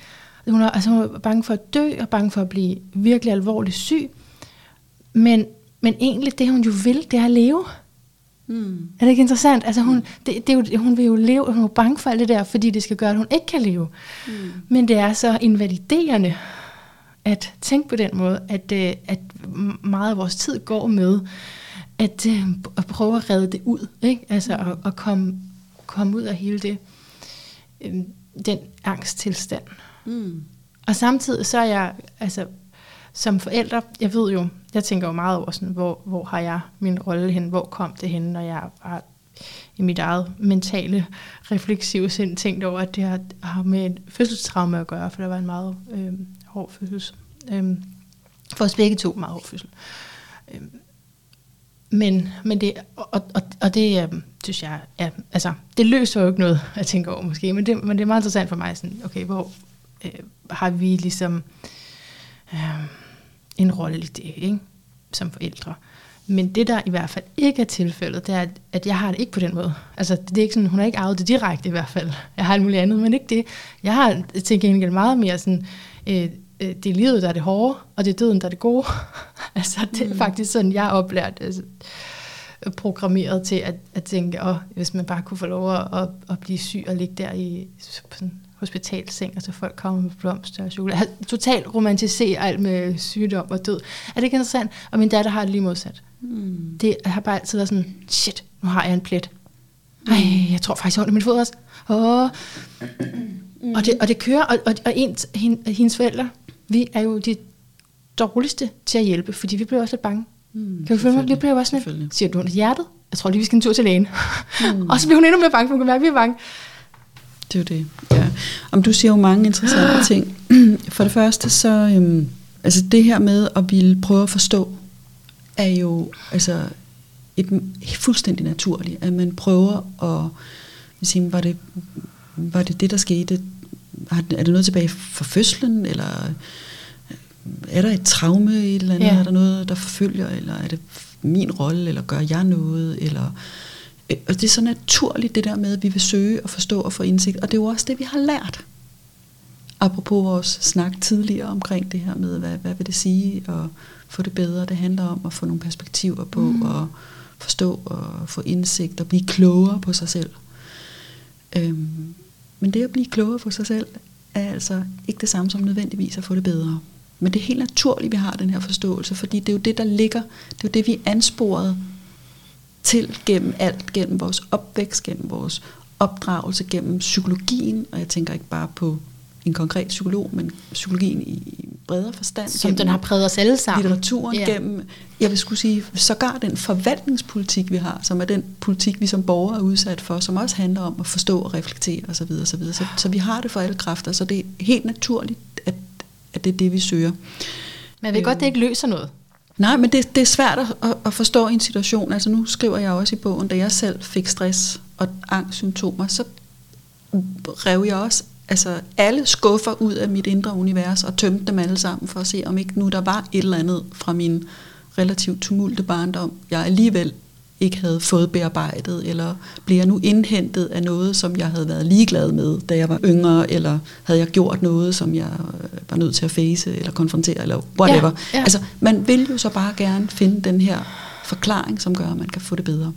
hun er, altså, hun er bange for at dø, og bange for at blive virkelig alvorligt syg, men, men egentlig det, hun jo vil, det er at leve. Mm. Er det ikke interessant? Altså hun, det, det er jo, hun vil jo leve, hun er bange for alt det der, fordi det skal gøre, at hun ikke kan leve. Mm. Men det er så invaliderende at tænke på den måde, at, øh, at meget af vores tid går med at, øh, at prøve at redde det ud. Ikke? Altså at, at komme, komme ud af hele det, øhm, den angsttilstand. Mm. Mm. Og samtidig så er jeg, altså som forældre, jeg ved jo, jeg tænker jo meget over sådan, hvor, hvor har jeg min rolle hen, hvor kom det hen, når jeg var i mit eget mentale, refleksive sind tænkt over, at det har, har med et fødselstraume at gøre, for der var en meget øh, hård fødsel. Øh, for os begge to meget hård fødsel. Øh, men, men det, og, og, og det øh, synes jeg, ja, altså, det løser jo ikke noget, at tænke over måske, men det, men det er meget interessant for mig, sådan, okay, hvor øh, har vi ligesom øh, en rolle i det, ikke? som forældre. Men det, der i hvert fald ikke er tilfældet, det er, at jeg har det ikke på den måde. Altså, det er ikke sådan, hun har ikke arvet det direkte i hvert fald. Jeg har alt muligt andet, men ikke det. Jeg har til gengæld meget mere sådan, øh, øh, det er livet, der er det hårde, og det er døden, der er det gode. <laughs> altså, det er mm. faktisk sådan, jeg har oplært, altså, programmeret til at, at tænke, at hvis man bare kunne få lov at, at, at blive syg og ligge der i sådan hospitalseng, og så folk kommer med blomster og chokolade. Jeg totalt romantiserer alt med sygdom og død. Er det ikke interessant? Og min datter har det lige modsat. Mm. Det har bare altid været sådan, shit, nu har jeg en plet. Ej, jeg tror faktisk, jeg har min fod også. Oh. Mm. Og, det, og det kører, og, og, og ens, hendes forældre, vi er jo de dårligste til at hjælpe, fordi vi bliver også lidt bange. Mm, kan du følge mig? Vi bliver også lidt, siger du, hjertet? Jeg tror lige, vi skal en tur til lægen. Mm. <laughs> og så bliver hun endnu mere bange, for hun kan mærke, at vi er bange. Det er jo det, ja. Om du siger jo mange interessante <gasps> ting. <clears throat> For det første, så øhm, altså det her med at ville prøve at forstå, er jo altså et, fuldstændig naturligt, at man prøver at sige, var det, var det det, der skete? Er det noget tilbage fra fødslen, eller er der et traume i et eller andet? Ja. Er der noget, der forfølger, eller er det min rolle, eller gør jeg noget, eller Øh, og det er så naturligt det der med, at vi vil søge og forstå og få indsigt. Og det er jo også det, vi har lært. Apropos vores snak tidligere omkring det her med, hvad, hvad vil det sige at få det bedre. Det handler om at få nogle perspektiver på, mm. og forstå og få indsigt og blive klogere på sig selv. Øhm, men det at blive klogere på sig selv, er altså ikke det samme som nødvendigvis at få det bedre. Men det er helt naturligt, at vi har den her forståelse, fordi det er jo det, der ligger, det er jo det, vi er ansporet til gennem alt, gennem vores opvækst, gennem vores opdragelse, gennem psykologien, og jeg tænker ikke bare på en konkret psykolog, men psykologien i bredere forstand. Som den har præget os alle sammen. Litteraturen yeah. gennem, jeg vil skulle sige, sågar den forvaltningspolitik, vi har, som er den politik, vi som borgere er udsat for, som også handler om at forstå og reflektere osv. Så, videre, så, videre. så, vi har det for alle kræfter, så det er helt naturligt, at, at det er det, vi søger. Men jeg ved godt, det ikke løser noget. Nej, men det, det er svært at, at forstå en situation. Altså nu skriver jeg også i bogen, da jeg selv fik stress og angstsymptomer, så rev jeg også altså alle skuffer ud af mit indre univers og tømte dem alle sammen for at se, om ikke nu der var et eller andet fra min relativt tumulte barndom, jeg alligevel ikke havde fået bearbejdet, eller blev jeg nu indhentet af noget, som jeg havde været ligeglad med, da jeg var yngre, eller havde jeg gjort noget, som jeg øh, var nødt til at face, eller konfrontere, eller whatever. Ja, ja. Altså, man vil jo så bare gerne finde den her forklaring, som gør, at man kan få det bedre.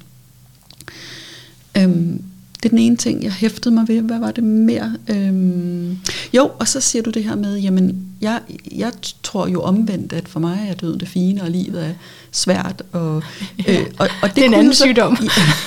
Øhm, det er den ene ting, jeg hæftede mig ved. Hvad var det mere? Øhm, jo, og så siger du det her med, jamen, jeg, jeg tror jo omvendt, at for mig er døden det fine, og livet er svært. Og, ja, <laughs> øh, og, og det, det er en anden så, sygdom.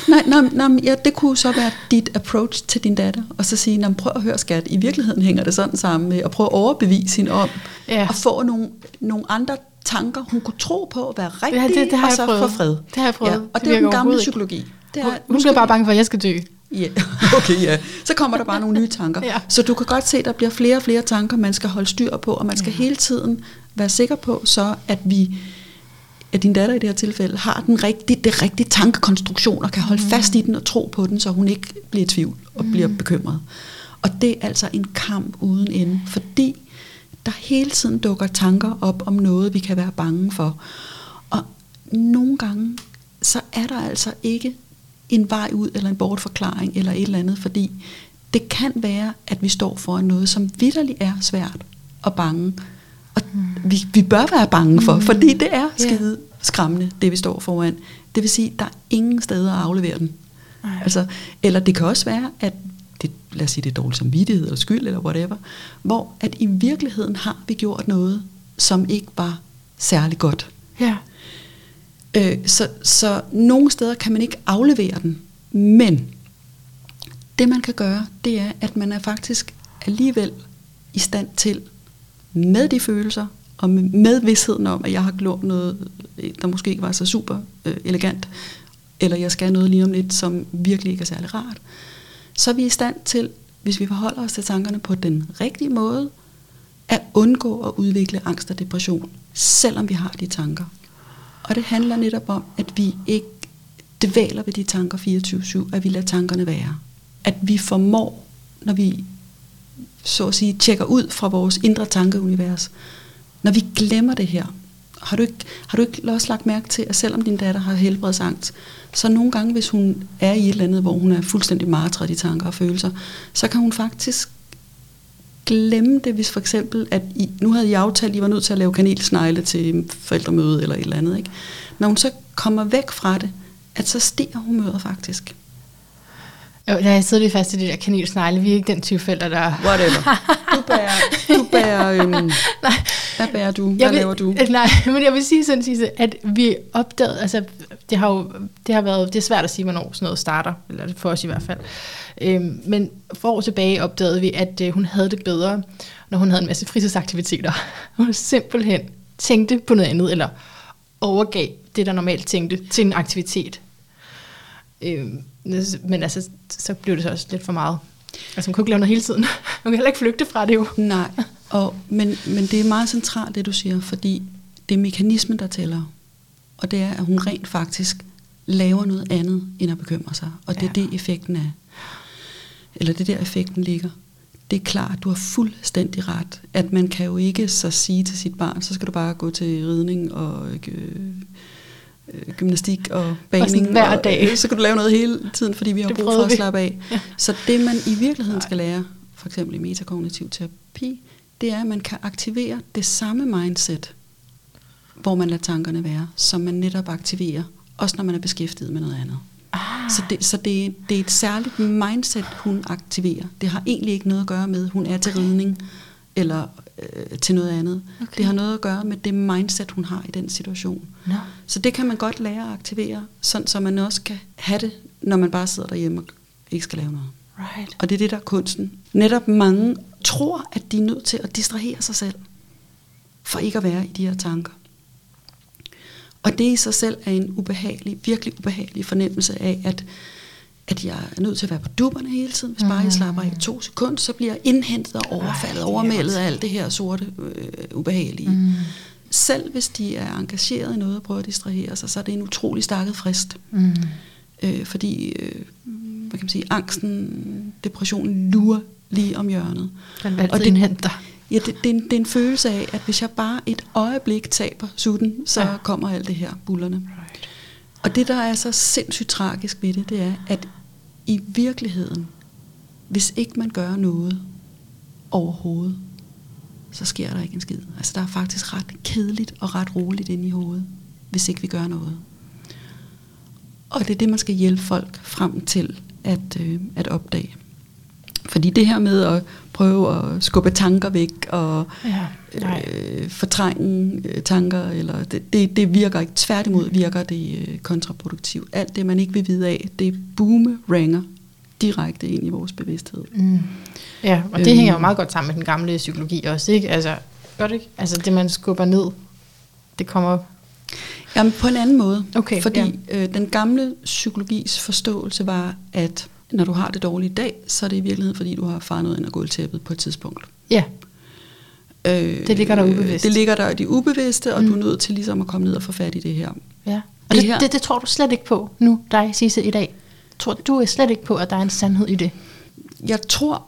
Nej, nej, nej, ja, det kunne så være dit approach til din datter, og så sige, prøv at høre skat, i virkeligheden hænger det sådan sammen med, at prøve at overbevise hende om, ja. at få nogle, nogle andre tanker, hun kunne tro på at være rigtige, ja, det, det har og så få fred. Det har jeg prøvet. Ja, og det, det er den gamle psykologi. Det er, hun, hun bliver bare bange for, at jeg skal dø. Ja, <laughs> okay, ja. Så kommer der bare nogle nye tanker. <laughs> ja. Så du kan godt se, at der bliver flere og flere tanker, man skal holde styr på, og man skal ja. hele tiden være sikker på, så at vi at din datter i det her tilfælde har den rigtige, det rigtige tankekonstruktion og kan holde mm. fast i den og tro på den, så hun ikke bliver i tvivl og mm. bliver bekymret. Og det er altså en kamp uden ende, fordi der hele tiden dukker tanker op om noget, vi kan være bange for. Og nogle gange, så er der altså ikke en vej ud, eller en bortforklaring, eller et eller andet, fordi det kan være, at vi står foran noget, som vidderligt er svært og bange. Og mm. vi, vi bør være bange for, mm. fordi det er skide yeah. skræmmende, det vi står foran. Det vil sige, der er ingen steder at aflevere den. Altså, eller det kan også være, at det, lad os sige, det er dårligt samvittighed eller skyld eller whatever, hvor at i virkeligheden har vi gjort noget, som ikke var særlig godt. Ja. Øh, så, så nogle steder kan man ikke aflevere den, men det man kan gøre, det er, at man er faktisk alligevel i stand til, med de følelser, og med vidsheden om, at jeg har gjort noget, øh, der måske ikke var så super øh, elegant, eller jeg skal noget lige om lidt, som virkelig ikke er særlig rart, så er vi i stand til, hvis vi forholder os til tankerne på den rigtige måde, at undgå at udvikle angst og depression, selvom vi har de tanker. Og det handler netop om, at vi ikke dvæler ved de tanker 24-7, at vi lader tankerne være. At vi formår, når vi så at sige, tjekker ud fra vores indre tankeunivers, når vi glemmer det her, har du, ikke, har du ikke også lagt mærke til, at selvom din datter har helbredsangst, så nogle gange, hvis hun er i et eller andet, hvor hun er fuldstændig martret i tanker og følelser, så kan hun faktisk glemme det, hvis for eksempel, at I, nu havde I aftalt, at I var nødt til at lave kanelsnegle til forældremøde eller et eller andet. Ikke? Når hun så kommer væk fra det, at så stiger humøret faktisk. Jo, jeg sidder lidt fast i det der kanelsnegle. Vi er ikke den type forældre, der... Whatever. <laughs> Du bærer... Du bærer <laughs> øhm, nej. Hvad bærer du? Hvad vil, laver du? Nej, <laughs> men jeg vil sige sådan, sige, at vi opdagede... Altså, det har jo det har været... Det er svært at sige, hvornår sådan noget starter. Eller for os i hvert fald. Øhm, men for år tilbage opdagede vi, at øh, hun havde det bedre, når hun havde en masse fritidsaktiviteter. <laughs> Hun simpelthen tænkte på noget andet, eller overgav det, der normalt tænkte, til en aktivitet. Øhm, men altså, så blev det så også lidt for meget. Altså, man kunne ikke lave noget hele tiden. Man kan heller ikke flygte fra det jo. Nej, og, men, men det er meget centralt, det du siger, fordi det er mekanismen, der tæller. Og det er, at hun rent faktisk laver noget andet, end at bekymre sig. Og det ja. er det, effekten er eller det der effekten ligger. Det er klart, du har fuldstændig ret, at man kan jo ikke så sige til sit barn, så skal du bare gå til ridning og øh, øh, gymnastik og baning. Og hver dag. Og, øh, så kan du lave noget hele tiden, fordi vi har brug for at slappe af. Ja. Så det man i virkeligheden skal lære, for eksempel i metakognitiv terapi, det er, at man kan aktivere det samme mindset, hvor man lader tankerne være, som man netop aktiverer, også når man er beskæftiget med noget andet. Ah. Så, det, så det, det er et særligt mindset, hun aktiverer. Det har egentlig ikke noget at gøre med, hun er til ridning eller øh, til noget andet. Okay. Det har noget at gøre med det mindset, hun har i den situation. No. Så det kan man godt lære at aktivere, sådan, så man også kan have det, når man bare sidder derhjemme og ikke skal lave noget. Right. Og det er det, der er kunsten. Netop mange tror, at de er nødt til at distrahere sig selv, for ikke at være i de her tanker. Og det i sig selv er en ubehagelig, virkelig ubehagelig fornemmelse af, at, at jeg er nødt til at være på dupperne hele tiden. Hvis bare jeg slapper af i to sekunder, så bliver jeg indhentet og overfaldet, overmældet af alt det her sorte øh, ubehagelige. Mm. Selv hvis de er engageret i noget og prøver at distrahere sig, så er det en utrolig stakket frist. Mm. Øh, fordi, øh, hvad kan man sige, angsten, depressionen lurer lige om hjørnet. Den Og det- indhenter. Ja, det, det, er en, det er en følelse af, at hvis jeg bare et øjeblik taber sutten, så ja. kommer alt det her bullerne. Right. Og det, der er så sindssygt tragisk ved det, det er, at i virkeligheden, hvis ikke man gør noget overhovedet, så sker der ikke en skid. Altså, der er faktisk ret kedeligt og ret roligt inde i hovedet, hvis ikke vi gør noget. Og det er det, man skal hjælpe folk frem til at, øh, at opdage. Fordi det her med at prøve at skubbe tanker væk og Ja, øh, fortrænge øh, tanker, eller det, det, det virker ikke. Tværtimod virker det øh, kontraproduktivt. Alt det, man ikke vil vide af, det boomeranger direkte ind i vores bevidsthed. Mm. Ja, og det Øhm. hænger jo meget godt sammen med den gamle psykologi også, ikke? Altså, godt ikke? Altså, det man skubber ned, det kommer... Jamen på en anden måde. Okay, fordi ja. øh, den gamle psykologis forståelse var, at når du har det dårligt i dag, så er det i virkeligheden, fordi du har faret noget ind og gået tæppet på et tidspunkt. Ja, Øh, Det ligger der ubevidst. Det ligger der i det ubevidste, og mm. du er nødt til ligesom at komme ned og få fat i det her. ja. Og Det det, her- det, det tror du slet ikke på nu, dig, Sisse, i dag. Tror du er slet ikke på, at der er en sandhed i det? Jeg tror,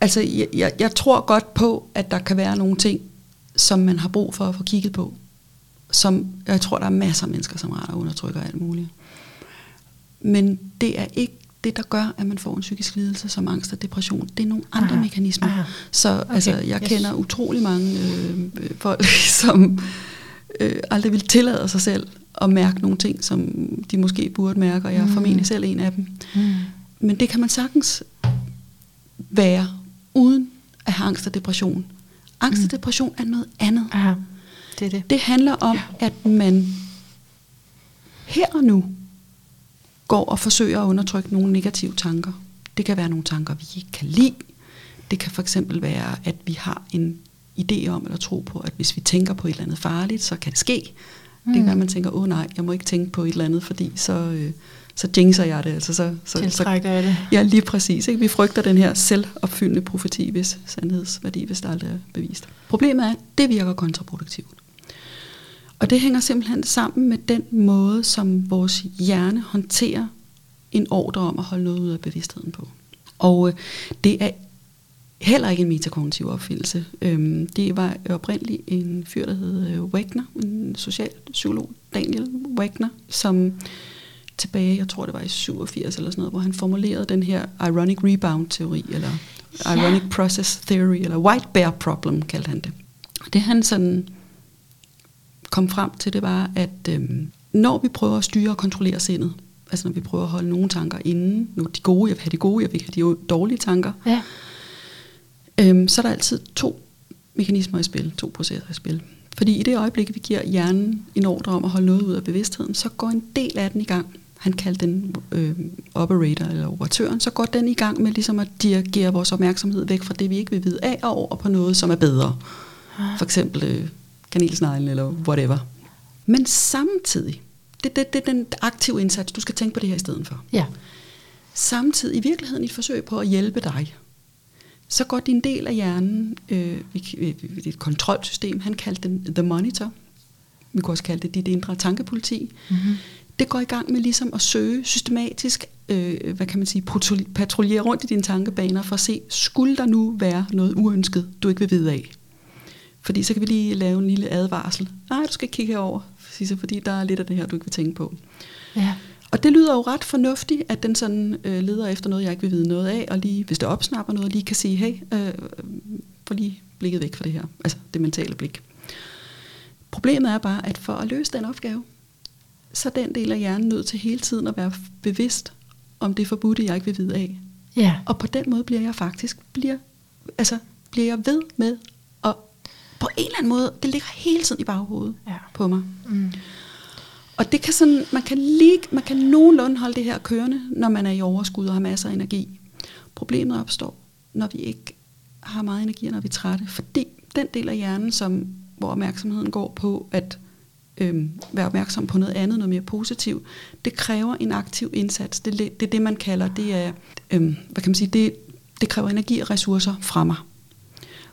altså jeg, jeg, jeg tror godt på, at der kan være nogle ting, som man har brug for at få kigget på. Som jeg tror, der er masser af mennesker, som retter undertrykker alt muligt. Men det er ikke det, der gør, at man får en psykisk lidelse som angst og depression. Det er nogle andre Aha, mekanismer. aha. Så okay. altså, jeg yes. kender utrolig mange øh, folk, <laughs> som øh, aldrig vil tillade sig selv at mærke nogle ting, som de måske burde mærke, og jeg er Mm. formentlig selv en af dem. Mm. Men det kan man sagtens være, uden at have angst og depression. Angst og depression er noget andet. Aha, det er det. Det handler om, ja. at man her og nu går og forsøger at undertrykke nogle negative tanker. Det kan være nogle tanker, vi ikke kan lide. Det kan for eksempel være, at vi har en idé om eller tro på, at hvis vi tænker på et eller andet farligt, så kan det ske. Mm. Det kan være, at man tænker, åh nej, jeg må ikke tænke på et eller andet, fordi så, øh, så jinxer jeg det. Altså, så, så, Tiltrækker jeg det. Ja, lige præcis. Ikke? Vi frygter den her selvopfyldende profeti, hvis sandhedsværdi, hvis det aldrig er bevist. Problemet er, at det virker kontraproduktivt. Og det hænger simpelthen sammen med den måde, som vores hjerne håndterer en ordre om at holde noget ud af bevidstheden på. Og øh, det er heller ikke en metakognitiv opfindelse. Øhm, det var oprindeligt en fyr, der hed øh, Wagner, en socialpsykolog, Daniel Wagner, som tilbage, jeg tror det var i 87 eller sådan noget, hvor han formulerede den her ironic rebound-teori, eller Ja. ironic process theory, eller white bear problem, kaldte han det. Det han sådan kom frem til, det var, at øhm, når vi prøver at styre og kontrollere sindet, altså når vi prøver at holde nogle tanker inde, nu de gode, jeg vil have de gode, jeg vil ikke have de dårlige tanker, Ja. øhm, så er der altid to mekanismer i spil, to processer i spil. Fordi i det øjeblik, vi giver hjernen en ordre om at holde noget ud af bevidstheden, så går en del af den i gang. Han kaldte den øh, operator eller operatøren, så går den i gang med ligesom at dirigere vores opmærksomhed væk fra det, vi ikke vil vide af, og over på noget, som er bedre. For eksempel øh, kanelsneglen eller whatever. Men samtidig, det, det, det er den aktive indsats, du skal tænke på det her i stedet for. Ja. Samtidig i virkeligheden i et forsøg på at hjælpe dig, så går din del af hjernen, øh, øh, et kontrolsystem, han kaldte den The Monitor, vi kunne også kalde det dit indre tankepoliti, Mm-hmm. det går i gang med ligesom at søge systematisk, øh, hvad kan man sige, patrul- patruljere rundt i dine tankebaner for at se, skulle der nu være noget uønsket, du ikke vil vide af? Fordi så kan vi lige lave en lille advarsel. Nej, du skal ikke kigge herover, fordi der er lidt af det her, du ikke vil tænke på. Ja. Og det lyder jo ret fornuftigt, at den sådan øh, leder efter noget, jeg ikke vil vide noget af, og lige, hvis det opsnapper noget, lige kan sige, hey, øh, få lige blikket væk fra det her, altså det mentale blik. Problemet er bare, at for at løse den opgave, så er den del af hjernen nødt til hele tiden at være bevidst om det forbudte, jeg ikke vil vide af. Ja. Og på den måde bliver jeg faktisk, bliver, altså, bliver jeg ved med på en eller anden måde, det ligger hele tiden i baghovedet Ja. på mig. Mm. Og det kan sådan, man kan lige, man kan nogenlunde holde det her kørende, når man er i overskud og har masser af energi. problemet opstår, når vi ikke har meget energi, når vi er trætte. Fordi den del af hjernen, som, hvor opmærksomheden går på at øhm, være opmærksom på noget andet, noget mere positivt, det kræver en aktiv indsats. Det, det er det, man kalder, det er, øhm, hvad kan man sige, det, det kræver energi og ressourcer fra mig.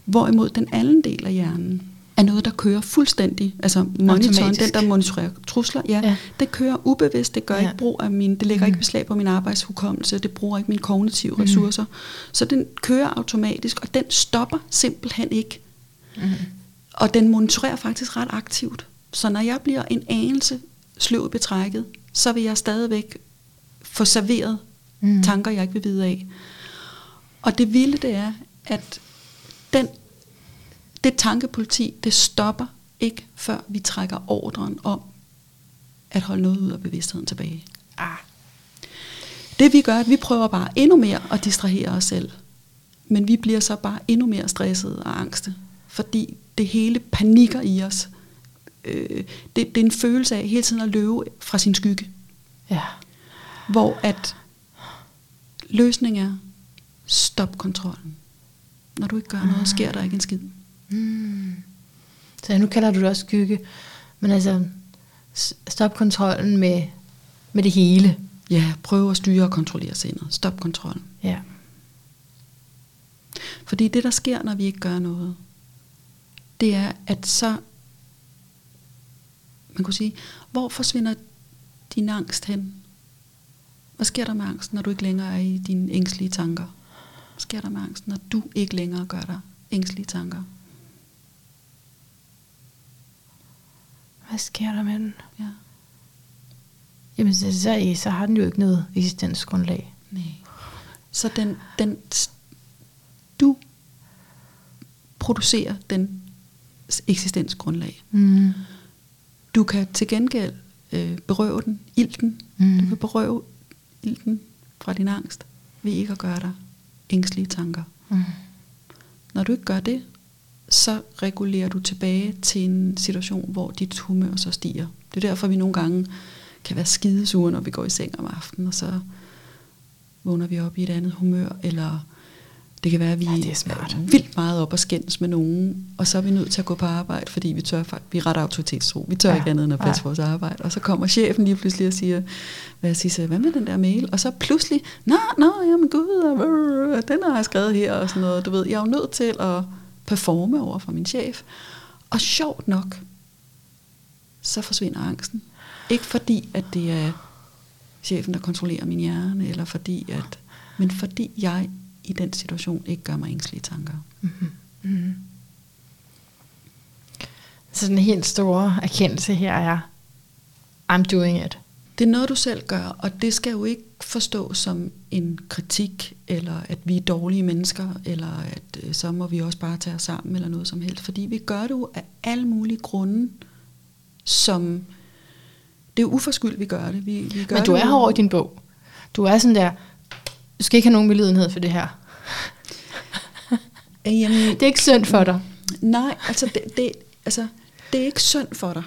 Hvorimod den anden del af hjernen er noget, der kører fuldstændig, altså monitoren, den der monitorerer trusler, ja, ja. det kører ubevidst, det gør ja. ikke brug af min, det lægger mm. ikke beslag på min arbejdshukommelse, det bruger ikke mine kognitive mm. ressourcer, så den kører automatisk, og den stopper simpelthen ikke. Mm. Og den monitorerer faktisk ret aktivt. Så når jeg bliver en anelse sløv i betrækket, så vil jeg stadigvæk få serveret mm. tanker, jeg ikke vil vide af. Og det vilde det er, at den, det tankepoliti, det stopper ikke, før vi trækker ordren om at holde noget ud af bevidstheden tilbage. Ah. Det vi gør, at vi prøver bare endnu mere at distrahere os selv. Men vi bliver så bare endnu mere stressede og angste, fordi det hele panikker i os. Øh, det, det er en følelse af hele tiden at løbe fra sin skygge. Ja. Hvor at løsningen er, stop kontrollen. Når du ikke gør noget, sker der ikke en skid. Mm. Så nu kalder du det også skygge. Men altså, stop kontrollen med, med det hele. Ja, prøv at styre og kontrollere sindet. Stop kontrollen. Ja. Fordi det, der sker, når vi ikke gør noget, det er, at så, man kunne sige, hvor forsvinder din angst hen? Hvad sker der med angsten, når du ikke længere er i dine ængstlige tanker? Sker der med angsten, når du ikke længere gør dig ængstlige tanker? Hvad sker der med den? Ja. Jamen, så, så, så har den jo ikke noget eksistensgrundlag. Nej. Så den, den, du producerer den eksistensgrundlag. Mm. Du kan til gengæld øh, berøve den ilten. Mm. Du kan berøve ilten fra din angst ved ikke at gøre dig ængstlige tanker. Mm. Når du ikke gør det, så regulerer du tilbage til en situation, hvor dit humør så stiger. Det er derfor, vi nogle gange kan være skidesure, når vi går i seng om aftenen, og så vågner vi op i et andet humør, eller det kan være, at vi ja, det er, smart. er vildt meget op og skændes med nogen, og så er vi nødt til at gå på arbejde, fordi vi, tør, vi er ret autoritetstro. Vi tør ja. ikke andet end at passe ja. vores arbejde. Og så kommer chefen lige pludselig og siger, hvad, siger, hvad med den der mail? Og så pludselig, nå, nå, jamen gud, og, den har jeg skrevet her, og sådan noget. Du ved, jeg er jo nødt til at performe over for min chef. Og sjovt nok, så forsvinder angsten. Ikke fordi, at det er chefen, der kontrollerer min hjerne, eller fordi at, men fordi jeg i den situation ikke gør mig ængstlige tanker. Mm-hmm. Mm-hmm. Så den helt store erkendelse her er, I'm doing it. Det er noget, du selv gør, og det skal jo ikke forstås som en kritik, eller at vi er dårlige mennesker, eller at øh, så må vi også bare tage os sammen, eller noget som helst. Fordi vi gør det jo af alle mulige grunde, som... Det er jo uforskyldt, vi gør det. Vi, vi gør Men du det er herovre i din bog. Du er sådan der, du skal ikke have nogen belidenhed for det her. Jamen, det er ikke synd for dig. Nej, altså det, det, altså det er ikke synd for dig.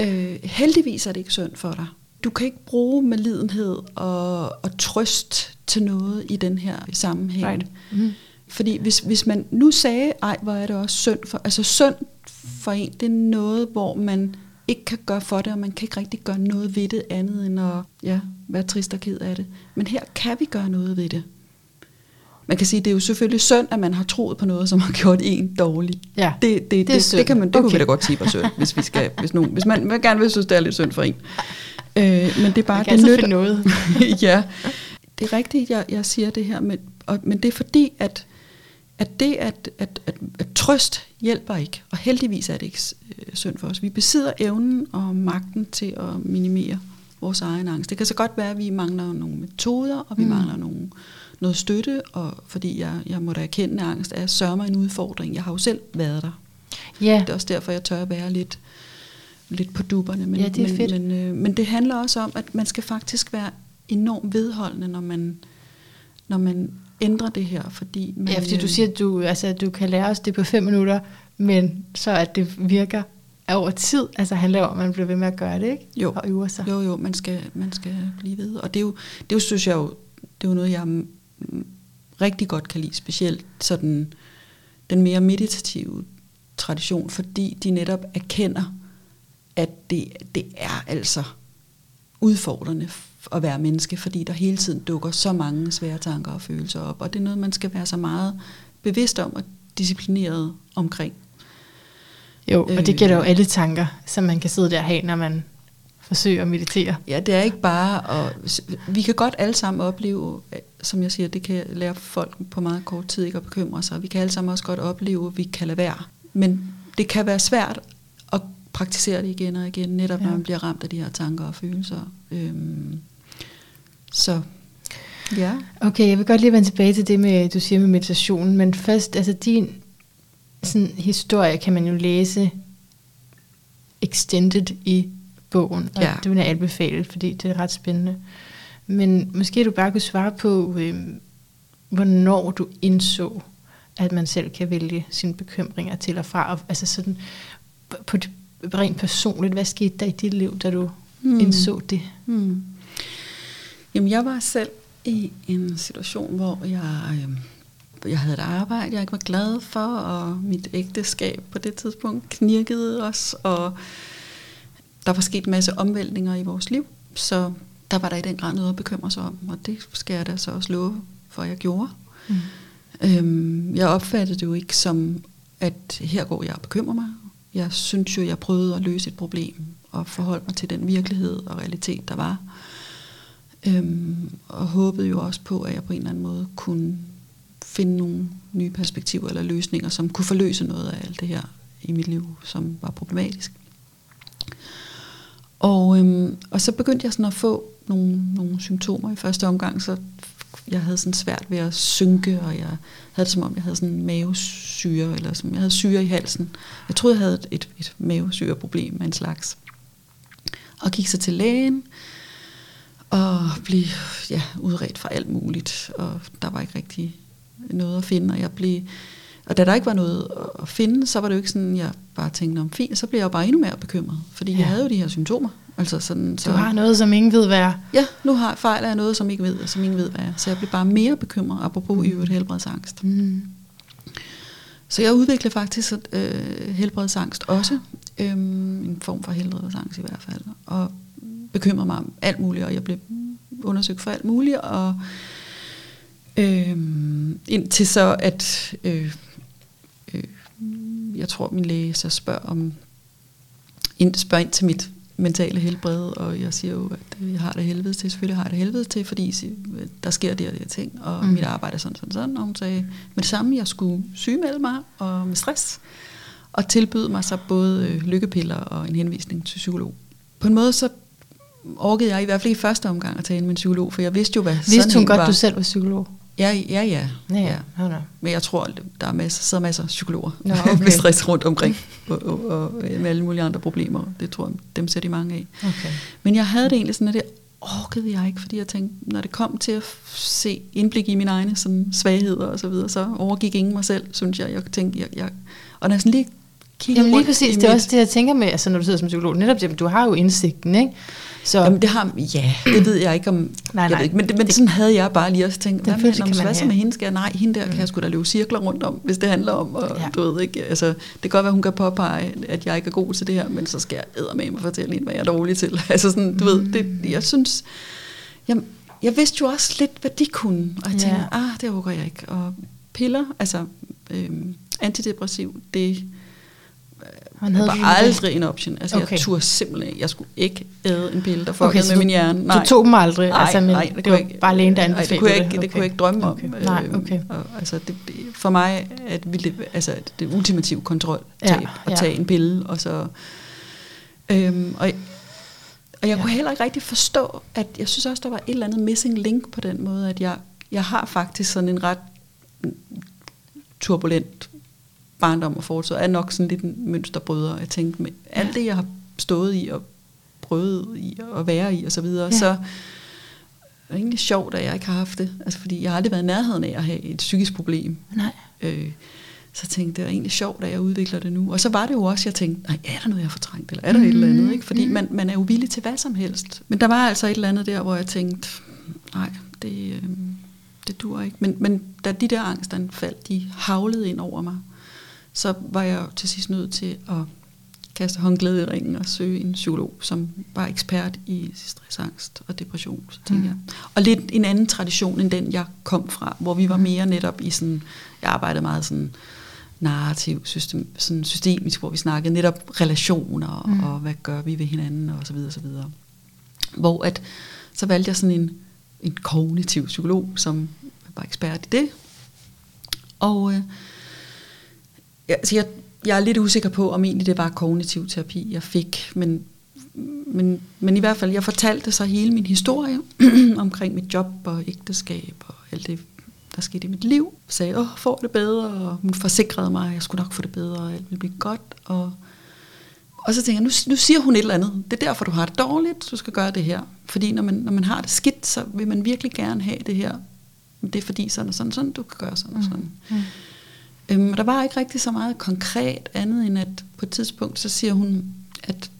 Øh, heldigvis er det ikke synd for dig. Du kan ikke bruge medlidenhed og, og trøst til noget i den her sammenhæng. Right. Mm. Fordi hvis, hvis man nu sagde, ej, hvor er det også synd for, altså synd for en, det er noget, hvor man ikke kan gøre for det, og man kan ikke rigtig gøre noget ved det andet end at ja, være trist og ked af det. Men her kan vi gøre noget ved det. Man kan sige, det er jo selvfølgelig synd, at man har troet på noget, som har gjort en dårlig. Ja, det, det, det, det, det, kan man, det okay. kunne vi da godt sige var synd, hvis, vi skal, hvis, nogen, hvis man, man gerne vil synes, det er lidt synd for en. Øh, men det er bare, det nytter. noget. <laughs> ja, det er rigtigt, jeg, jeg siger det her, men, og, men det er fordi, at, at det at, at, at, at trøst hjælper ikke, og heldigvis er det ikke øh, synd for os. Vi besidder evnen og magten til at minimere vores egen angst. Det kan så godt være, at vi mangler nogle metoder, og vi mm. mangler nogle noget støtte, og fordi jeg, jeg må da erkende, at angst er mig en udfordring. Jeg har jo selv været der. Ja. Det er også derfor, jeg tør at være lidt, lidt på duberne. Men, ja, det er men, fedt. Men, øh, men det handler også om, at man skal faktisk være enormt vedholdende, når man, når man ændrer det her. Fordi man, ja, fordi du øh, siger, at du, altså, du kan lære os det på fem minutter, men så at det virker over tid, altså handler om, at man bliver ved med at gøre det, ikke? Jo, og øver sig. jo, jo man, skal, man skal blive ved. Og det er jo, det er jo synes jeg jo, det er jo noget, jeg rigtig godt kan lide, specielt sådan den mere meditative tradition, fordi de netop erkender, at det, det er altså udfordrende at være menneske, fordi der hele tiden dukker så mange svære tanker og følelser op, og det er noget, man skal være så meget bevidst om og disciplineret omkring. Jo, og det gælder jo alle tanker, som man kan sidde der og have, når man forsøger at meditere. Ja, det er ikke bare at... Vi kan godt alle sammen opleve, som jeg siger, det kan lære folk på meget kort tid ikke at bekymre sig. Vi kan alle sammen også godt opleve, at vi kan lade være. Men det kan være svært at praktisere det igen og igen, netop ja. når man bliver ramt af de her tanker og følelser. Øhm, så ja. Okay, jeg vil godt lige vende tilbage til det med, du siger med meditationen, men først, altså din sådan, historie kan man jo læse extended i bogen, og ja. det vil jeg anbefale, fordi det er ret spændende. Men måske du bare kunne svare på, øh, hvornår du indså, at man selv kan vælge sine bekymringer til og fra. Og, altså sådan, på det, rent personligt, hvad skete der i dit liv, da du hmm. indså det? Hmm. Jamen, jeg var selv i en situation, hvor jeg, øh, jeg havde et arbejde, jeg ikke var glad for, og mit ægteskab på det tidspunkt knirkede os, og der var sket en masse omvæltninger i vores liv, så der var der i den grad noget at bekymre sig om, og det skal jeg da så også love for, at jeg gjorde. Mm. Øhm, jeg opfattede det jo ikke som, at her går jeg og bekymrer mig. Jeg synes jo, jeg prøvede at løse et problem og forholde mig til den virkelighed og realitet, der var. Øhm, og håbede jo også på, at jeg på en eller anden måde kunne finde nogle nye perspektiver eller løsninger, som kunne forløse noget af alt det her i mit liv, som var problematisk. Og, øhm, og så begyndte jeg sådan at få nogle, nogle symptomer i første omgang, så jeg havde sådan svært ved at synke, og jeg havde det som om, jeg havde sådan mavesyre, eller som jeg havde syre i halsen. Jeg troede, jeg havde et, et, et mavesyreproblem af en slags. Og gik så til lægen, og blev ja, udredt for alt muligt, og der var ikke rigtig noget at finde, og jeg blev og da der ikke var noget at finde, så var det jo ikke sådan, jeg bare tænkte om fint, så blev jeg jo bare endnu mere bekymret, fordi ja. jeg havde jo de her symptomer. Altså sådan, så, du har noget, som ingen ved, hvad er. Ja, nu har fejl jeg noget, som ikke ved, som ingen ved, hvad er. Så jeg blev bare mere bekymret, apropos mm. i øvrigt helbredsangst. Mm. Så jeg udviklede faktisk øh, helbredsangst også. Øhm, en form for helbredsangst i hvert fald. Og bekymrede mig om alt muligt, og jeg blev undersøgt for alt muligt. Og øh, indtil så, at øh, jeg tror, min læge så spørger om ind, spørger ind til mit mentale helbred, og jeg siger jo, at jeg har det helvede til, selvfølgelig har jeg det helvede til, fordi der sker det og de her ting, og mm. mit arbejde er sådan, sådan, sådan, og hun sagde med det samme, jeg skulle sygemelde mig, og med stress, og tilbyde mig så både øh, lykkepiller og en henvisning til psykolog. På en måde så orkede jeg i hvert fald i første omgang at tale med en psykolog, for jeg vidste jo, hvad vidste sådan hun godt, var. du selv var psykolog? Ja, ja, ja. ja, ja. Men jeg tror, der er masser, sidder masser af psykologer Nå, <laughs> okay. med stress rundt omkring, og, og, og, med alle mulige andre problemer. Det tror jeg, dem ser de mange af. Okay. Men jeg havde det egentlig sådan, at det orkede jeg ikke, fordi jeg tænkte, når det kom til at se indblik i mine egne sådan, svagheder og så videre, så overgik ingen mig selv, synes jeg. Jeg tænkte, jeg, jeg, og når jeg sådan lige kigger Jamen lige præcis, det er mit, også det, jeg tænker med, altså, når du sidder som psykolog, netop det, du har jo indsigten, ikke? Så, Jamen det har, ja, det ved jeg ikke om, nej, nej, jeg ved ikke, men, men det, sådan havde jeg bare lige også tænkt, hvad, med, når, hvad så med hende skal jeg, nej, hende der mm. kan jeg sgu da løbe cirkler rundt om, hvis det handler om, og ja. du ved ikke, altså, det kan godt være, hun kan påpege, at jeg ikke er god til det her, men så skal jeg med mig fortælle hende, hvad jeg er dårlig til, <laughs> altså sådan, du mm. ved, det, jeg synes, jeg, jeg vidste jo også lidt, hvad de kunne, og jeg tænkte, ja. ah, det overgår jeg ikke, og piller, altså, øhm, antidepressiv, det han havde var aldrig en option. Altså, okay. jeg turde simpelthen Jeg skulle ikke æde en pille, der fuckede okay, med min hjerne. Nej. Du tog dem aldrig? Nej, altså, men nej, det, det var ikke, bare lægen, der anbefalede det. Kunne jeg ikke, det, okay. det kunne jeg ikke drømme okay. om. Nej, øhm, okay. Og, altså, det, for mig er det, altså, det ultimative kontrol ja, at ja. tage en pille. Og, så, øhm, og, og jeg ja. kunne heller ikke rigtig forstå, at jeg synes også, der var et eller andet missing link på den måde, at jeg, jeg har faktisk sådan en ret turbulent barndom og fortid, er nok sådan lidt en mønsterbryder. Jeg tænkte, med alt det, jeg har stået i og prøvet i at være i og så videre, ja. så er det egentlig sjovt, at jeg ikke har haft det. Altså, fordi jeg har aldrig været i nærheden af at have et psykisk problem. Nej. Øh, så tænkte jeg, det er egentlig sjovt, at jeg udvikler det nu. Og så var det jo også, jeg tænkte, nej, er der noget, jeg har fortrængt, eller er der mm. et eller andet? Ikke? Fordi mm. man, man er jo villig til hvad som helst. Men der var altså et eller andet der, hvor jeg tænkte, nej, det, øh, det dur ikke. Men, men da de der angstanfald, de havlede ind over mig, så var jeg til sidst nødt til at kaste håndglæde i ringen og søge en psykolog, som var ekspert i stressangst og depression. Så tænkte mm. jeg. Og lidt en anden tradition end den, jeg kom fra, hvor vi var mere netop i sådan, jeg arbejdede meget sådan narrativ, system, sådan systemisk, hvor vi snakkede netop relationer mm. og hvad gør vi ved hinanden og så videre, så videre. Hvor at, så valgte jeg sådan en, en kognitiv psykolog, som var ekspert i det. Og øh, altså jeg, jeg er lidt usikker på, om egentlig det var kognitiv terapi, jeg fik, men, men, men i hvert fald, jeg fortalte så hele min historie <clears throat> omkring mit job og ægteskab og alt det, der skete i mit liv. Jeg sagde, åh, får det bedre, og hun forsikrede mig, at jeg skulle nok få det bedre, og alt ville blive godt. Og, og så tænker jeg, nu, nu siger hun et eller andet. Det er derfor, du har det dårligt, du skal gøre det her. Fordi når man, når man har det skidt, så vil man virkelig gerne have det her. Det er fordi sådan og sådan, sådan du kan gøre sådan og sådan. Mm. mm. Øhm, og der var ikke rigtig så meget konkret andet end at på et tidspunkt, så siger hun, at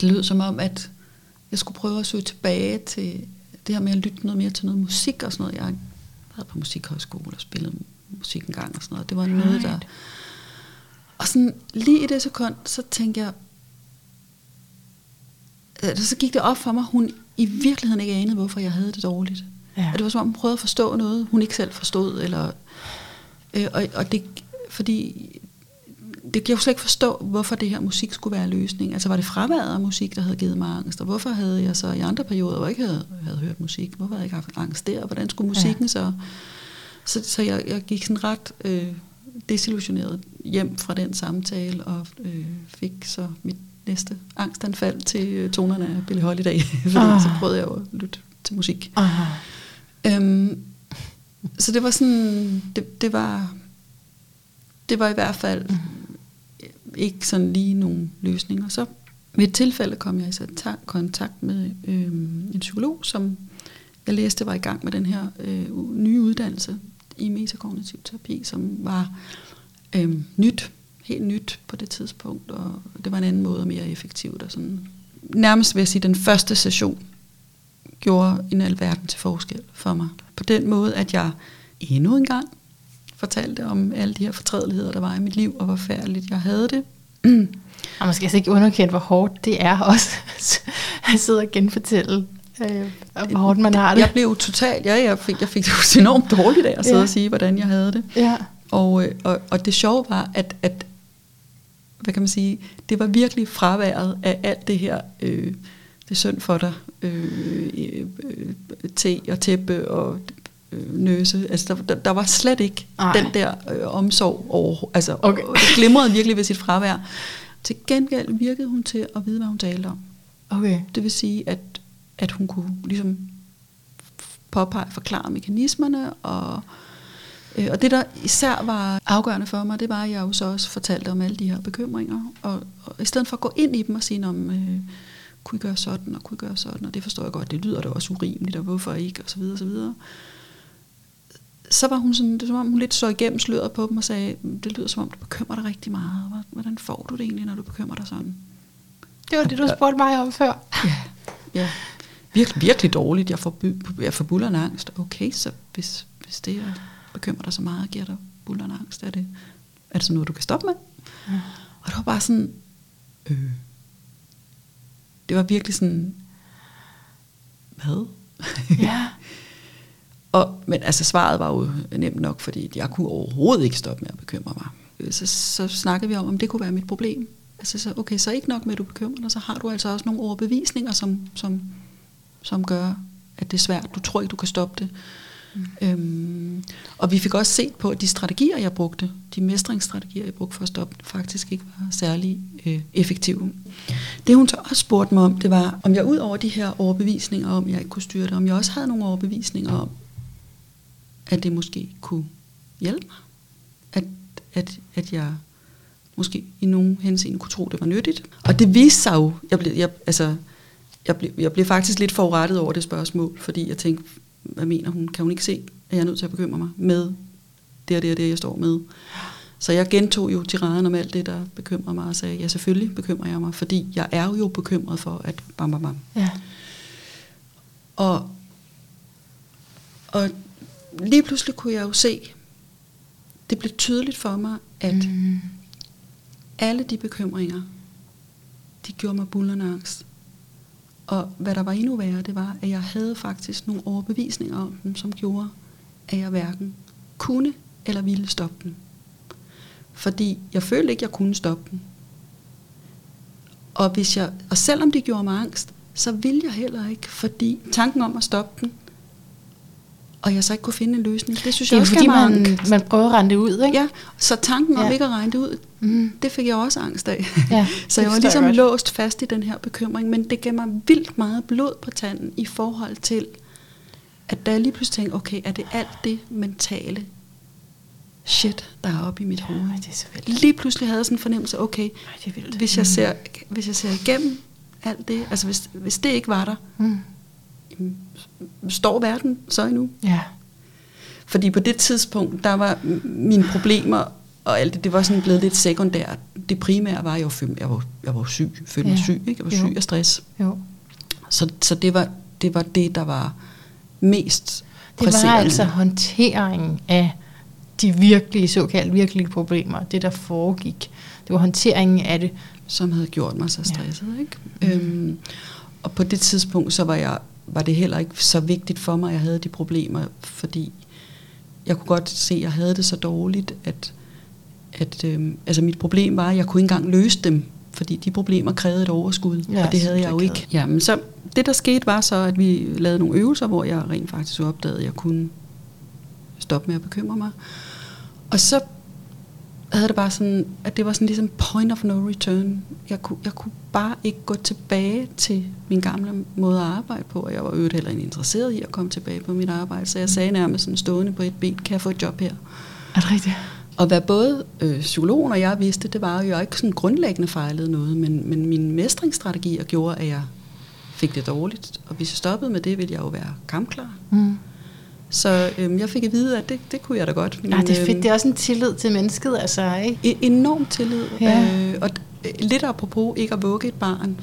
det lød som om, at jeg skulle prøve at søge tilbage til det her med at lytte noget mere til noget musik og sådan noget. Jeg været på musikhøjskole og spillet musik en gang og sådan noget. Det var right. noget, der... Og sådan lige i det sekund, så tænkte jeg, øh, så gik det op for mig, hun i virkeligheden ikke anede, hvorfor jeg havde det dårligt. Ja. Og det var som om, hun prøvede at forstå noget, hun ikke selv forstod. Eller, øh, og, og det, fordi det kan jeg jo slet ikke forstå, hvorfor det her musik skulle være løsning. Altså var det fraværet af musik, der havde givet mig angst, og hvorfor havde jeg så i andre perioder, hvor jeg ikke havde, havde hørt musik, hvorfor havde jeg ikke haft angst der, hvordan skulle musikken ja. så... Så, så jeg, jeg gik sådan ret øh, desillusioneret hjem fra den samtale, og øh, fik så mit næste angstanfald til øh, tonerne af Billie Holiday, <laughs> fordi ah. så prøvede jeg jo at lytte til musik. Ah. Øhm, så det var sådan, det, det var det var i hvert fald mm. ikke sådan lige nogen løsninger. Så ved et tilfælde kom jeg i kontakt med øh, en psykolog, som jeg læste var i gang med den her øh, nye uddannelse i metakognitiv terapi, som var øh, nyt, helt nyt på det tidspunkt, og det var en anden måde og mere effektivt. Og sådan. Nærmest vil jeg sige, den første session gjorde en alverden til forskel for mig. På den måde, at jeg endnu en gang fortalte om alle de her fortrædeligheder, der var i mit liv, og hvor færdeligt jeg havde det. <clears throat> Og man skal altså ikke underkende, hvor hårdt det er også <laughs> at sidde og genfortælle, øh, hvor hårdt man har det. Jeg blev totalt, ja, jeg fik, jeg fik det enormt dårligt af at sidde ja. og sige, hvordan jeg havde det. Ja. Og, øh, og, og det sjove var, at, at hvad kan man sige, det var virkelig fraværet af alt det her, øh, det er synd for dig, øh, øh, te og tæppe og øh, nøse. Altså, der, der, der var slet ikke Ej. den der øh, omsorg over. Altså, okay. det glimrede virkelig ved sit fravær. Til gengæld virkede hun til at vide, hvad hun talte om. Okay. Det vil sige, at, at hun kunne ligesom påpege, forklare mekanismerne, og, øh, og det, der især var afgørende for mig, det var, at jeg jo så også fortalte om alle de her bekymringer, og, og i stedet for at gå ind i dem og sige, om øh, kunne I gøre sådan, og kunne I gøre sådan, og det forstår jeg godt, det lyder da også urimeligt, og hvorfor ikke, og så videre, og så videre så var hun sådan, det var som om hun lidt så igennem sløret på dem og sagde, det lyder som om, du bekymrer dig rigtig meget. Hvordan får du det egentlig, når du bekymrer dig sådan? Det var det, du spurgte mig om før. Ja, ja. Virkelig, virkelig dårligt. Jeg får, jeg får bullerne angst. Okay, så hvis, hvis det er bekymrer dig så meget, giver dig bullerne angst, er det, er det så noget, du kan stoppe med? Ja. Og det var bare sådan, øh, det var virkelig sådan, hvad? Ja. Og, men altså svaret var jo nemt nok, fordi jeg kunne overhovedet ikke stoppe med at bekymre mig. Så, så snakkede vi om, om det kunne være mit problem. Altså, så, okay, så ikke nok med, at du bekymrer dig, så har du altså også nogle overbevisninger, som, som, som gør, at det er svært. Du tror ikke, du kan stoppe det. Mm. Øhm, og vi fik også set på, at de strategier, jeg brugte, de mestringsstrategier, jeg brugte for at stoppe, faktisk ikke var særlig øh, effektive. Det hun så også spurgte mig om, det var, om jeg ud over de her overbevisninger om, jeg ikke kunne styre det, om jeg også havde nogle overbevisninger om, at det måske kunne hjælpe mig. At, at, at jeg måske i nogen henseende kunne tro, det var nyttigt. Og det viste sig jo, jeg blev, jeg, altså, jeg blev, jeg blev faktisk lidt forurettet over det spørgsmål, fordi jeg tænkte, hvad mener hun? Kan hun ikke se, at jeg er nødt til at bekymre mig med det og det og det, jeg står med? Så jeg gentog jo tiraden om alt det, der bekymrer mig, og sagde, ja, selvfølgelig bekymrer jeg mig, fordi jeg er jo bekymret for, at bam, bam, bam. Ja. Og, og lige pludselig kunne jeg jo se, det blev tydeligt for mig, at mm. alle de bekymringer, de gjorde mig bullerne angst. Og hvad der var endnu værre, det var, at jeg havde faktisk nogle overbevisninger om dem, som gjorde, at jeg hverken kunne eller ville stoppe dem. Fordi jeg følte ikke, at jeg kunne stoppe dem. Og, hvis jeg, og selvom de gjorde mig angst, så ville jeg heller ikke, fordi tanken om at stoppe den, og jeg så ikke kunne finde en løsning, det synes det jeg også fordi, man, angst. man prøver at regne det ud, ikke? Ja, så tanken om ja. ikke at regne det ud, mm. det fik jeg også angst af. Ja, <laughs> så jeg var ligesom jeg låst fast i den her bekymring, men det gav mig vildt meget blod på tanden i forhold til, at da jeg lige pludselig tænkte, okay, er det alt det mentale shit, der er oppe i mit hoved? Ja, det er så vildt. Lige pludselig havde jeg sådan en fornemmelse, okay, Ej, det er vildt. hvis jeg, ser, hvis jeg ser igennem alt det, altså hvis, hvis det ikke var der, mm. Står verden så endnu? Ja. Fordi på det tidspunkt, der var mine problemer og alt det, det var sådan blevet lidt sekundært. Det primære var, at jeg var, jeg var, jeg var syg, følte mig Ja. syg, ikke? jeg var Jo. syg af stress. Jo. Så, så det, var, det var det, der var mest Det var altså håndteringen af de virkelige, såkaldt virkelige problemer, det der foregik. Det var håndteringen af det. som havde gjort mig så Ja. stresset. Ikke? Øhm, og på det tidspunkt, så var, jeg, var det heller ikke så vigtigt for mig, at jeg havde de problemer, fordi jeg kunne godt se, at jeg havde det så dårligt, at, at øhm, altså mit problem var, at jeg kunne ikke engang løse dem, fordi de problemer krævede et overskud, Ja, og det havde jeg jo det ikke. Jamen, så det, der skete, var så, at vi lavede nogle øvelser, hvor jeg rent faktisk opdagede, at jeg kunne stoppe med at bekymre mig. Og så havde det bare sådan, at det var sådan ligesom point of no return. Jeg kunne, jeg kunne bare ikke gå tilbage til min gamle måde at arbejde på, og jeg var øvrigt heller ikke interesseret i at komme tilbage på mit arbejde, så jeg sagde nærmest sådan stående på et ben, kan jeg få et job her? Er det rigtigt? Og hvad både øh, psykologen og jeg vidste, det var jo, at jeg ikke sådan grundlæggende fejlede noget, men, men mine mestringsstrategier gjorde, at jeg fik det dårligt. Og hvis jeg stoppede med det, ville jeg jo være kampklar. Mm. Så øhm, jeg fik at vide, at det, det kunne jeg da godt. Ja, det er fedt. øhm, Det er også en tillid til mennesket, altså, ikke? E- enorm tillid. Ja. Øh, og d- lidt apropos ikke at vugge et barn,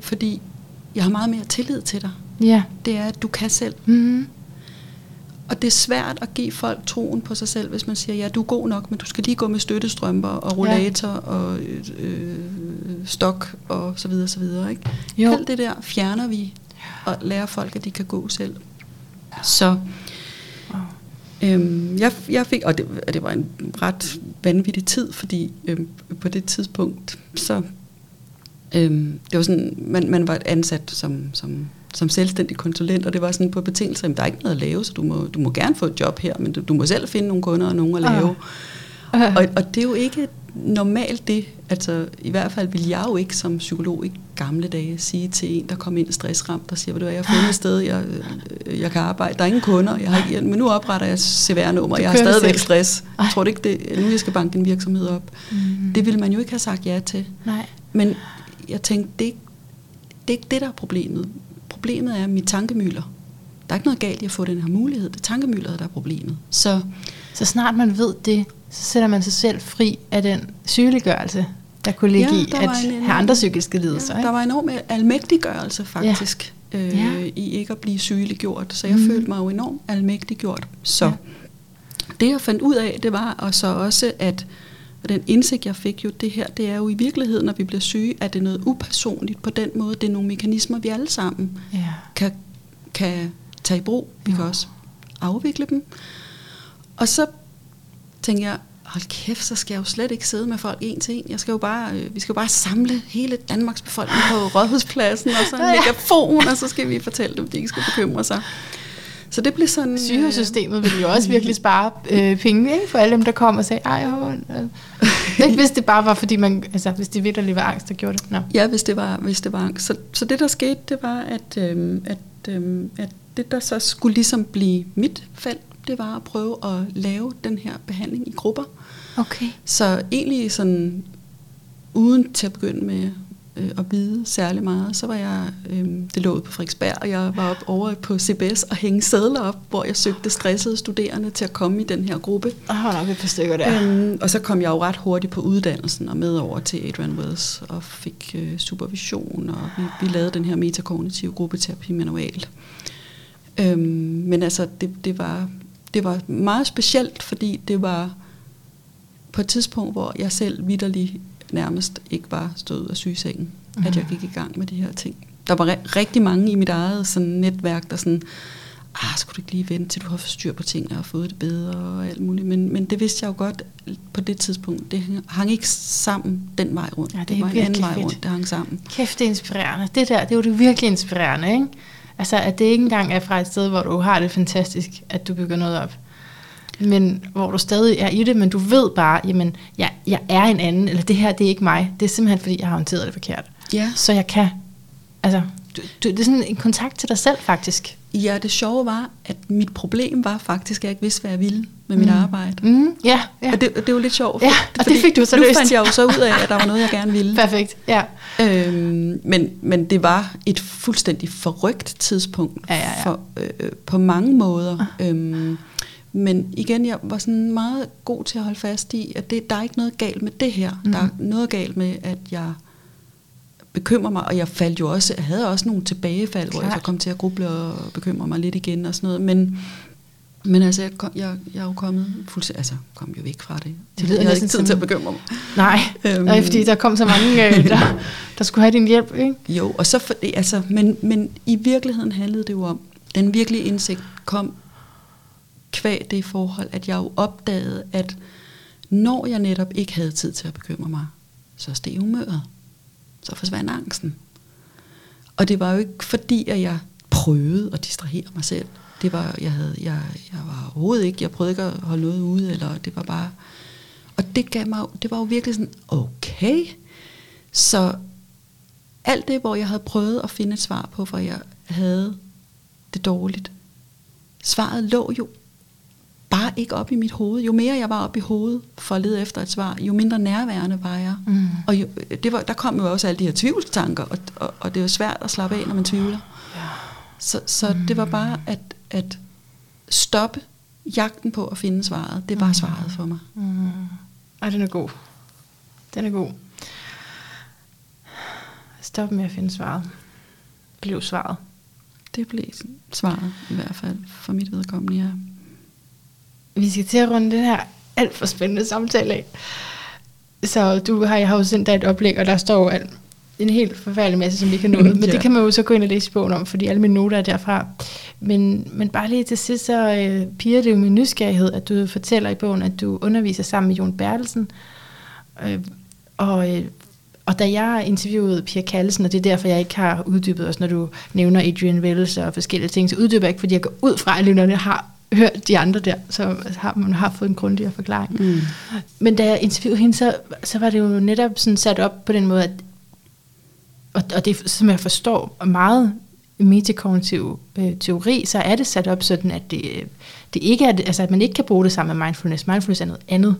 fordi jeg har meget mere tillid til dig. Ja. Det er, at du kan selv. Mm. Og det er svært at give folk troen på sig selv, hvis man siger, ja, du er god nok, men du skal lige gå med støttestrømper og rollator ja. og øh, stok og så videre, så videre. Ikke? Jo. Alt det der fjerner vi og lærer folk, at de kan gå selv. Så. Øhm, jeg, jeg fik, og det, og det var en ret vanvittig tid, fordi øhm, på det tidspunkt, så øhm, det var sådan, man, man var ansat som, som, som selvstændig konsulent, og det var sådan på betingelser, at der er ikke noget at lave, så du må, du må gerne få et job her, men du, du må selv finde nogle kunder og nogen at lave. Ah. Og, og det er jo ikke normalt det, altså i hvert fald vil jeg jo ikke som psykolog i gamle dage sige til en, der kom ind stressramt og siger, du hvad, jeg har fundet et sted, jeg, øh, jeg kan arbejde, der er ingen kunder, jeg har ikke, men nu opretter jeg CVR-nummer, jeg har stadigvæk selv. stress. Ej. Jeg tror du ikke, det, nu jeg skal banke en virksomhed op. Mm. Det ville man jo ikke have sagt ja til. Nej. Men jeg tænkte, det er, ikke, det er ikke det, der er problemet. Problemet er mit tankemøller. Der er ikke noget galt i at få den her mulighed. Det er tankemølleret, der er problemet. Så Så snart man ved det, så sætter man sig selv fri af den sygeliggørelse, der kunne ligge Ja, i at en have andre psykiske lidelser. Ja, ikke? der var enorm almægtiggørelse faktisk, ja. Øh, Ja. i ikke at blive sygeliggjort. Så jeg Mm. følte mig jo enormt almægtiggjort. Så Ja. det jeg fandt ud af, det var og så også, at og den indsigt, jeg fik jo, det her, det er jo i virkeligheden, når vi bliver syge, at det er noget upersonligt på den måde. Det er nogle mekanismer, vi alle sammen Ja. kan, kan tage i brug. Vi Jo. kan også afvikle dem. Og så tænkte jeg, hold kæft, så skal jeg jo slet ikke sidde med folk en til en. Jeg skal jo bare, øh, vi skal jo bare samle hele Danmarks befolkning på <laughs> Rådhuspladsen, og så en megafon, og så skal vi fortælle dem, de ikke skal bekymre sig. Så det blev sådan... øh, Sygehusystemet ville jo også virkelig spare øh, penge ikke? for alle dem, der kom og sagde, ej, jeg har ondt." Ikke hvis det bare var, fordi man, altså, hvis det virkelig var angst, der gjorde det. Nå. Ja, hvis det var, hvis det var angst. Så, så det, der skete, det var, at, øhm, at, øhm, at det, der så skulle ligesom blive mit felt, det var at prøve at lave den her behandling i grupper. Okay. Så egentlig sådan, uden til at begynde med øh, at vide særlig meget, så var jeg, øh, det lå på Frederiksberg, og jeg var op over på CBS og hænge sædler op, hvor jeg søgte stressede studerende til at komme i den her gruppe. Jeg har nok et par stykker der. Øhm, og så kom jeg jo ret hurtigt på uddannelsen og med over til Adrian Wells og fik øh, supervision, og vi, vi lavede den her metakognitive gruppeterapi manual. Øhm, men altså, det, det, var, det var meget specielt, fordi det var på et tidspunkt, hvor jeg selv vidderlig nærmest ikke var stået ud af sygesengen, mm. at jeg gik i gang med de her ting. Der var ri- rigtig mange i mit eget sådan, netværk, der sådan, ah, skulle du ikke lige vente, til du har fået styr på tingene og fået det bedre og alt muligt. Men, men det vidste jeg jo godt på det tidspunkt. Det hang ikke sammen den vej rundt. Ja, det, det var en anden vej rundt, det hang sammen. Kæft, det er inspirerende. Det der, det jo det virkelig inspirerende, ikke? Altså, at det ikke engang er fra et sted, hvor du har det fantastisk, at du bygger noget op. Men hvor du stadig er i det, men du ved bare, jamen, jeg, jeg er en anden, eller det her, det er ikke mig. Det er simpelthen, fordi jeg har håndteret det forkert. Ja. Så jeg kan, altså, du, du, det er sådan en kontakt til dig selv, faktisk. Ja, det sjove var, at mit problem var faktisk, at jeg ikke vidste, hvad jeg ville med mit Mm. arbejde. Mm, ja, ja. Og det, det jo lidt sjovt. Ja, og det fik du så nu løst. fandt jeg jo så ud af, at der var noget, jeg gerne ville. <laughs> Perfekt, ja. Øhm, men, men det var et fuldstændig forrygt tidspunkt Ja, ja, ja. For, øh, på mange måder. Øhm, men igen, jeg var sådan meget god til at holde fast i, at det, der er ikke noget galt med det her. Mhm. Der er noget galt med, at jeg bekymrer mig, og jeg faldt jo også, jeg havde også nogle tilbagefald, hvor jeg så kom til at gruble og bekymre mig lidt igen og sådan noget. Men, men altså, jeg, kom, jeg, jeg er jo kommet fuldstændig, altså kom jo væk fra det. Det lyder jeg næsten ikke tid til at bekymre mig. Nej, Øhm. øhm. fordi der kom så mange, øh, der, der skulle have din hjælp, ikke? Jo, og så for, altså, men, men i virkeligheden handlede det jo om, den virkelige indsigt kom kvæg det forhold, at jeg jo opdagede, at når jeg netop ikke havde tid til at bekymre mig, så steg humøret. Så forsvandt angsten. Og det var jo ikke fordi, at jeg prøvede at distrahere mig selv. Det var, jeg, havde, jeg, jeg var overhovedet ikke, jeg prøvede ikke at holde noget ude, eller det var bare... Og det, gav mig, det var jo virkelig sådan, okay, så alt det, hvor jeg havde prøvet at finde et svar på, hvor jeg havde det dårligt, svaret lå jo bare ikke op i mit hoved. Jo mere jeg var op i hovedet for at lede efter et svar, jo mindre nærværende var jeg. Mm. Og jo, det var, der kom jo også alle de her tvivlstanker, og, og, og det jo svært at slappe af, når man tvivler. Ja. Så, så mm. det var bare at, at stoppe jagten på at finde svaret. Det var svaret for mig. Mm. Ej, den er god. Den er god. Stop med at finde svaret. Bliv svaret. Det blev svaret i hvert fald for mit vedkommende, ja. Vi skal til at runde den her alt for spændende samtale af. Så du har, jeg har jo sendt dig et oplæg, og der står jo alt, en helt forfærdelig masse, som vi kan nå. <clears throat> Men Ja. det kan man jo så gå ind og læse i bogen om, fordi alle mine noter er derfra. Men, men bare lige til sidst, så øh, piger det jo min nysgerrighed, at du fortæller i bogen, at du underviser sammen med Jon Bertelsen. Øh, og, øh, og da jeg interviewede Pia Kallesen, og det er derfor, jeg ikke har uddybet os, når du nævner Adrian Wells og forskellige ting, så uddyber jeg ikke, fordi jeg går ud fra, at lytterne har hørt de andre der, så har man har fået en grundigere forklaring. Mm. Men da jeg interviewede hende, så, så var det jo netop sådan sat op på den måde, at, og, og det som jeg forstår meget metakognitiv øh, teori, så er det sat op sådan, at det, øh, det ikke er, altså at man ikke kan bruge det sammen med mindfulness. Mindfulness er noget andet.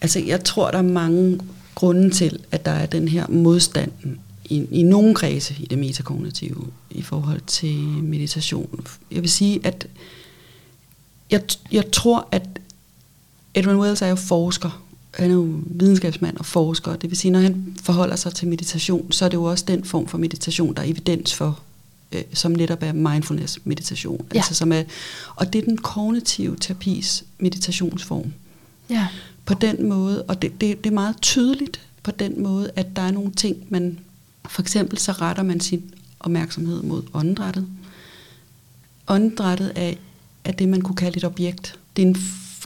Altså, jeg tror, der er mange grunde til, at der er den her modstand i, i nogle kredse i det metakognitive i forhold til meditation. Jeg vil sige, at jeg, jeg tror, at Edwin Wells er jo forsker. Han er jo videnskabsmand og forsker. Det vil sige, når han forholder sig til meditation, så er det jo også den form for meditation, der er evidens for, øh, som netop er mindfulness meditation. Ja. Altså, som er, og det er den kognitive terapis meditationsform Ja. på den måde, og det, det, det er meget tydeligt på den måde, at der er nogle ting, man for eksempel så retter man sin opmærksomhed mod åndedrættet. Åndedrættet er, er det, man kunne kalde et objekt. Det er en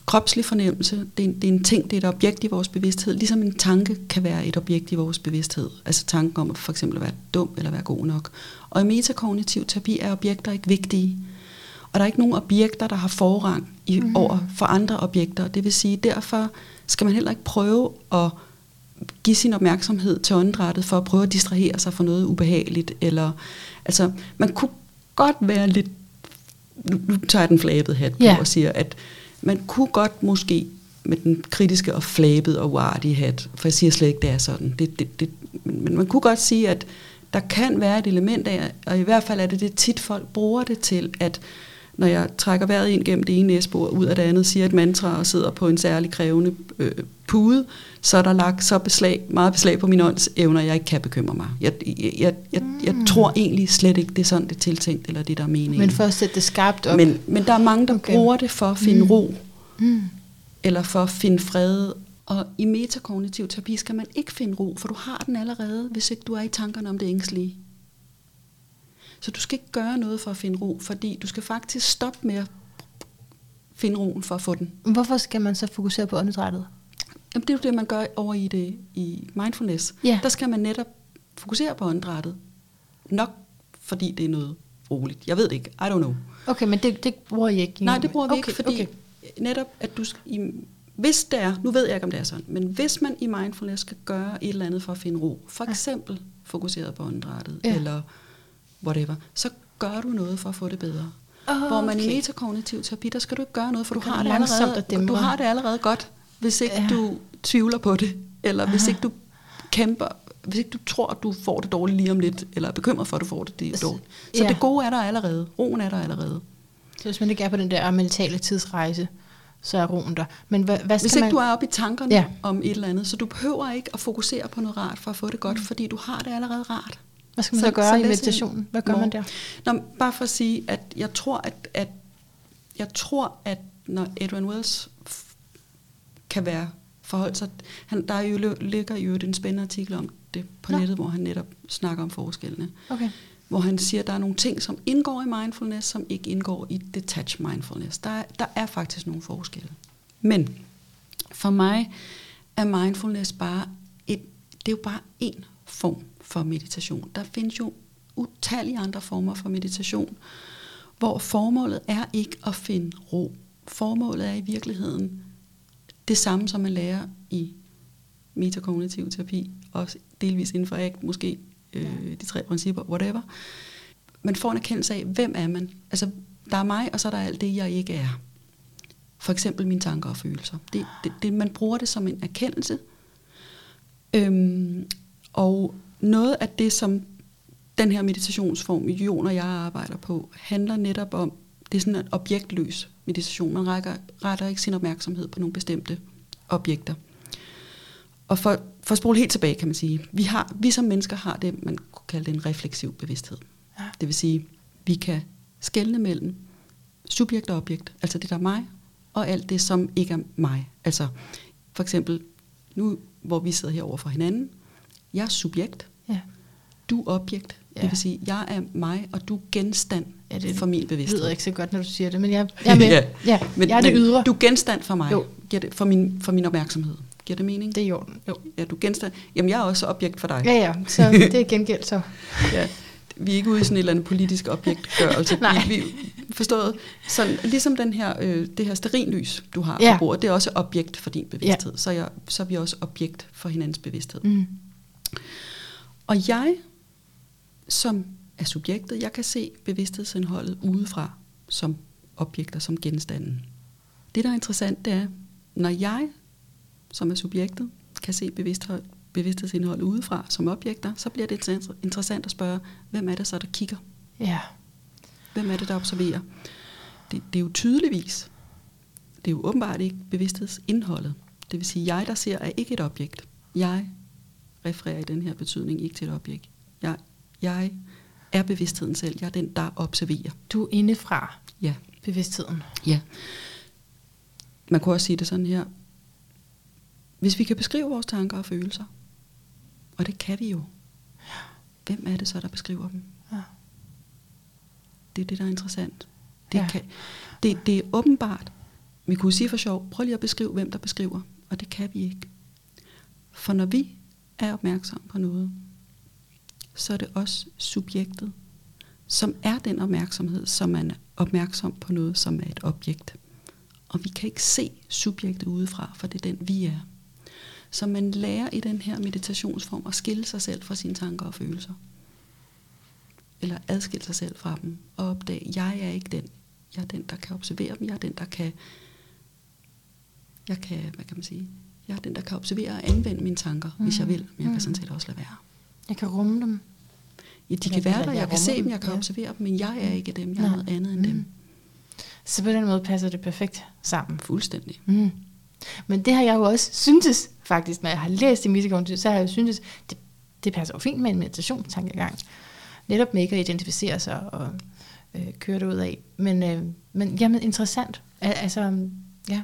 kropslig fornemmelse, det er, en, det er en ting, det er et objekt i vores bevidsthed, ligesom en tanke kan være et objekt i vores bevidsthed. Altså tanken om at for eksempel at være dum eller være god nok. Og i metakognitiv terapi er objekter ikke vigtige. Og der er ikke nogen objekter, der har forrang i, mm. over for andre objekter. Det vil sige, derfor skal man heller ikke prøve at give sin opmærksomhed til åndedrættet for at prøve at distrahere sig for noget ubehageligt. Eller, altså, man kunne godt være lidt... Nu, nu tager jeg den flabede hat på Ja. og siger, at man kunne godt måske med den kritiske og flabede og warty hat, for jeg siger slet ikke, det er sådan. Det, det, det, men men man kunne godt sige, at der kan være et element af, og i hvert fald er det det tit folk bruger det til, at når jeg trækker vejret ind gennem det ene næsebor, ud af det andet, siger et mantra og sidder på en særlig krævende øh, pude, så er der lagt så beslag, meget beslag på mine evner, jeg ikke kan bekymre mig. Jeg, jeg, jeg, jeg, jeg mm. tror egentlig slet ikke, det er sådan, det er tiltænkt, eller det der er meningen. Men for at sætte det skarpt op. Men, men der er mange, der okay. bruger det for at finde mm. ro, mm. eller for at finde fred. Og i metakognitiv terapi skal man ikke finde ro, for du har den allerede, hvis ikke du er i tankerne om det ængstlige. Så du skal ikke gøre noget for at finde ro, fordi du skal faktisk stoppe med at finde roen for at få den. Hvorfor skal man så fokusere på åndedrættet? Jamen, det er jo det, man gør over i det i mindfulness. Ja. Der skal man netop fokusere på åndedrættet. Nok fordi det er noget roligt. Jeg ved det ikke. I don't know. Okay, men det, det bruger I ikke? Nej, det bruger vi okay, ikke, fordi okay. netop, at du i, hvis det er, nu ved jeg ikke, om det er sådan, men hvis man i mindfulness skal gøre et eller andet for at finde ro, for eksempel fokuseret på åndedrættet, ja. eller whatever, så gør du noget for at få det bedre. Oh, Hvor man okay. i metakognitiv terapi, der skal du ikke gøre noget, for du har, det allerede, du har det allerede godt, hvis ikke ja. du tvivler på det, eller Aha. hvis ikke du kæmper, hvis ikke du tror, at du får det dårligt lige om lidt, eller er bekymret for, at du får det, det dårligt. Så ja. det gode er der allerede. Roen er der allerede. Så hvis man ikke er på den der mentale tidsrejse, så er roen der. Men hvad, hvad skal Hvis ikke man... du er oppe i tankerne ja. om et eller andet, så du behøver ikke at fokusere på noget rart for at få det godt, mm. fordi du har det allerede rart. Hvad skal man så, så gøre så i meditationen? Hvad gør morgen. man der? Nå, bare for at sige, at jeg tror, at, at jeg tror, at når Edwin Wells kan være forholdt sig, han, der er jo, ligger jo en spændende artikel om det på Nå. nettet, hvor han netop snakker om forskellene. Okay. Hvor han siger, at der er nogle ting, som indgår i mindfulness, som ikke indgår i detached mindfulness. Der er, der er faktisk nogle forskelle. Men for mig er mindfulness bare et, det er jo bare en form for meditation. Der findes jo utallige andre former for meditation, hvor formålet er ikke at finde ro. Formålet er i virkeligheden det samme, som man lærer i metakognitiv terapi, og delvis inden for ACT, måske øh, de tre principper, whatever. Man får en erkendelse af, hvem er man? Altså, der er mig, og så er der alt det, jeg ikke er. For eksempel mine tanker og følelser. Det, det, det, man bruger det som en erkendelse. Øhm, og noget af det, som den her meditationsform, Jon og jeg arbejder på, handler netop om, det er sådan en objektløs meditation. Man rækker, retter ikke sin opmærksomhed på nogle bestemte objekter. Og for, for at spole helt tilbage, kan man sige, vi, har, vi som mennesker har det, man kunne kalde det en refleksiv bevidsthed. Ja. Det vil sige, vi kan skelne mellem subjekt og objekt, altså det der er mig, og alt det, som ikke er mig. Altså for eksempel, nu hvor vi sidder her over for hinanden, jeg er subjekt, ja. du er objekt. Ja. Det vil sige, jeg er mig, og du er genstand ja, det for min bevidsthed. Det lyder ikke så godt, når du siger det, men jeg, jeg er med. <laughs> ja. Ja, men, jeg er det ydre. Du er genstand for mig, jo. det, for, min, for min opmærksomhed. Giver det mening? Det er i orden. Jo. Ja, du er genstand. Jamen, jeg er også objekt for dig. Ja, ja, så <laughs> det er gengæld så. ja. Vi er ikke ude i sådan et eller andet politisk objektgørelse. <laughs> Nej. Vi, vi, forstået? Sådan, ligesom den her, øh, det her sterinlys, du har ja. på bordet, det er også objekt for din bevidsthed. Ja. Så, jeg, så er vi også objekt for hinandens bevidsthed. Mm. Og jeg, som er subjektet, jeg kan se bevidsthedsindholdet udefra som objekter, som genstanden. Det, der er interessant, det er, når jeg, som er subjektet, kan se bevidsthed, bevidsthedsindholdet udefra som objekter, så bliver det interessant at spørge, hvem er det så, der kigger? Ja. Hvem er det, der observerer? Det, det er jo tydeligvis, det er jo åbenbart ikke bevidsthedsindholdet. Det vil sige, jeg, der ser, er ikke et objekt. Jeg refererer i den her betydning ikke til et objekt. Jeg, jeg er bevidstheden selv. Jeg er den, der observerer. Du er indefra ja. bevidstheden. Ja. Man kunne også sige det sådan her. Hvis vi kan beskrive vores tanker og følelser, og det kan vi jo, hvem er det så, der beskriver dem? Ja. Det er det, der er interessant. Det, ja. kan, det, det er åbenbart. Vi kunne sige for sjov, prøv lige at beskrive, hvem der beskriver, og det kan vi ikke. For når vi er opmærksom på noget, så er det også subjektet, som er den opmærksomhed, som man er opmærksom på noget, som er et objekt. Og vi kan ikke se subjektet udefra, for det er den, vi er. Så man lærer i den her meditationsform at skille sig selv fra sine tanker og følelser. Eller adskille sig selv fra dem og opdage, at jeg er ikke den. Jeg er den, der kan observere dem. Jeg er den, der kan, jeg kan, hvad kan man sige, jeg er den, der kan observere og anvende mine tanker, mm. hvis jeg vil. Men jeg kan sådan set også lade være. Jeg kan rumme dem. Ja, de kan være der, jeg, jeg kan se dem, jeg kan ja. observere dem, men jeg er ikke dem, jeg er noget andet end mm. dem. Så på den måde passer det perfekt sammen. Fuldstændig. Mm. Men det har jeg jo også syntes, faktisk, når jeg har læst i Misekognitiv, så har jeg jo syntes, det, det passer jo fint med en meditationstankegang. Netop med ikke at identificere sig og øh, køre det ud af. Men, øh, men jamen, interessant. Al- altså, ja.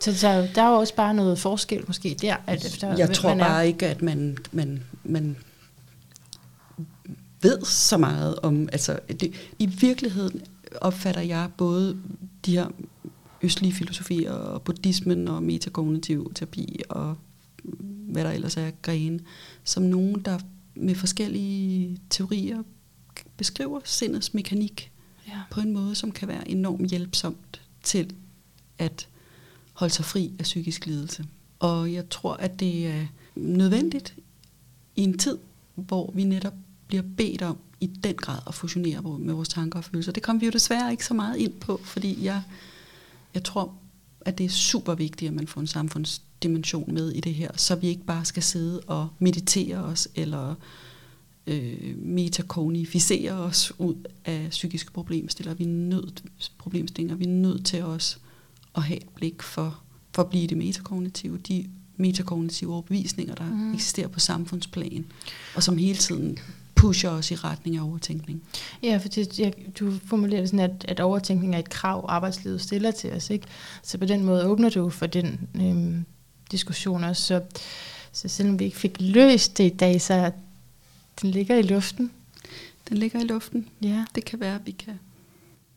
Så, så der er jo også bare noget forskel måske der. At efter, Jeg tror man er. bare ikke, at man, man, man ved så meget om, altså det, i virkeligheden opfatter jeg både de her østlige filosofier og buddhismen og metakognitiv terapi og hvad der ellers er grene, som nogen, der med forskellige teorier beskriver sindets mekanik Ja. på en måde, som kan være enormt hjælpsomt til at holde sig fri af psykisk lidelse. Og jeg tror, at det er nødvendigt i en tid, hvor vi netop bliver bedt om i den grad at fusionere med vores tanker og følelser. Det kom vi jo desværre ikke så meget ind på, fordi jeg, jeg tror, at det er super vigtigt, at man får en samfundsdimension med i det her, så vi ikke bare skal sidde og meditere os, eller øh, metakognificere os ud af psykiske problemstillinger. Vi er nødt, problemstillinger. Vi er nødt til os at have et blik for, for at blive det metakognitive, de metakognitive overbevisninger, der mm. eksisterer på samfundsplan, og som hele tiden pusher os i retning af overtænkning. Ja, for det, jeg, du formulerer det sådan, at, at overtænkning er et krav, arbejdslivet stiller til os. Ikke? Så på den måde åbner du for den øhm, diskussion også. Så, så selvom vi ikke fik løst det i dag, så den ligger i luften. Den ligger i luften. Ja, Det kan være, at vi kan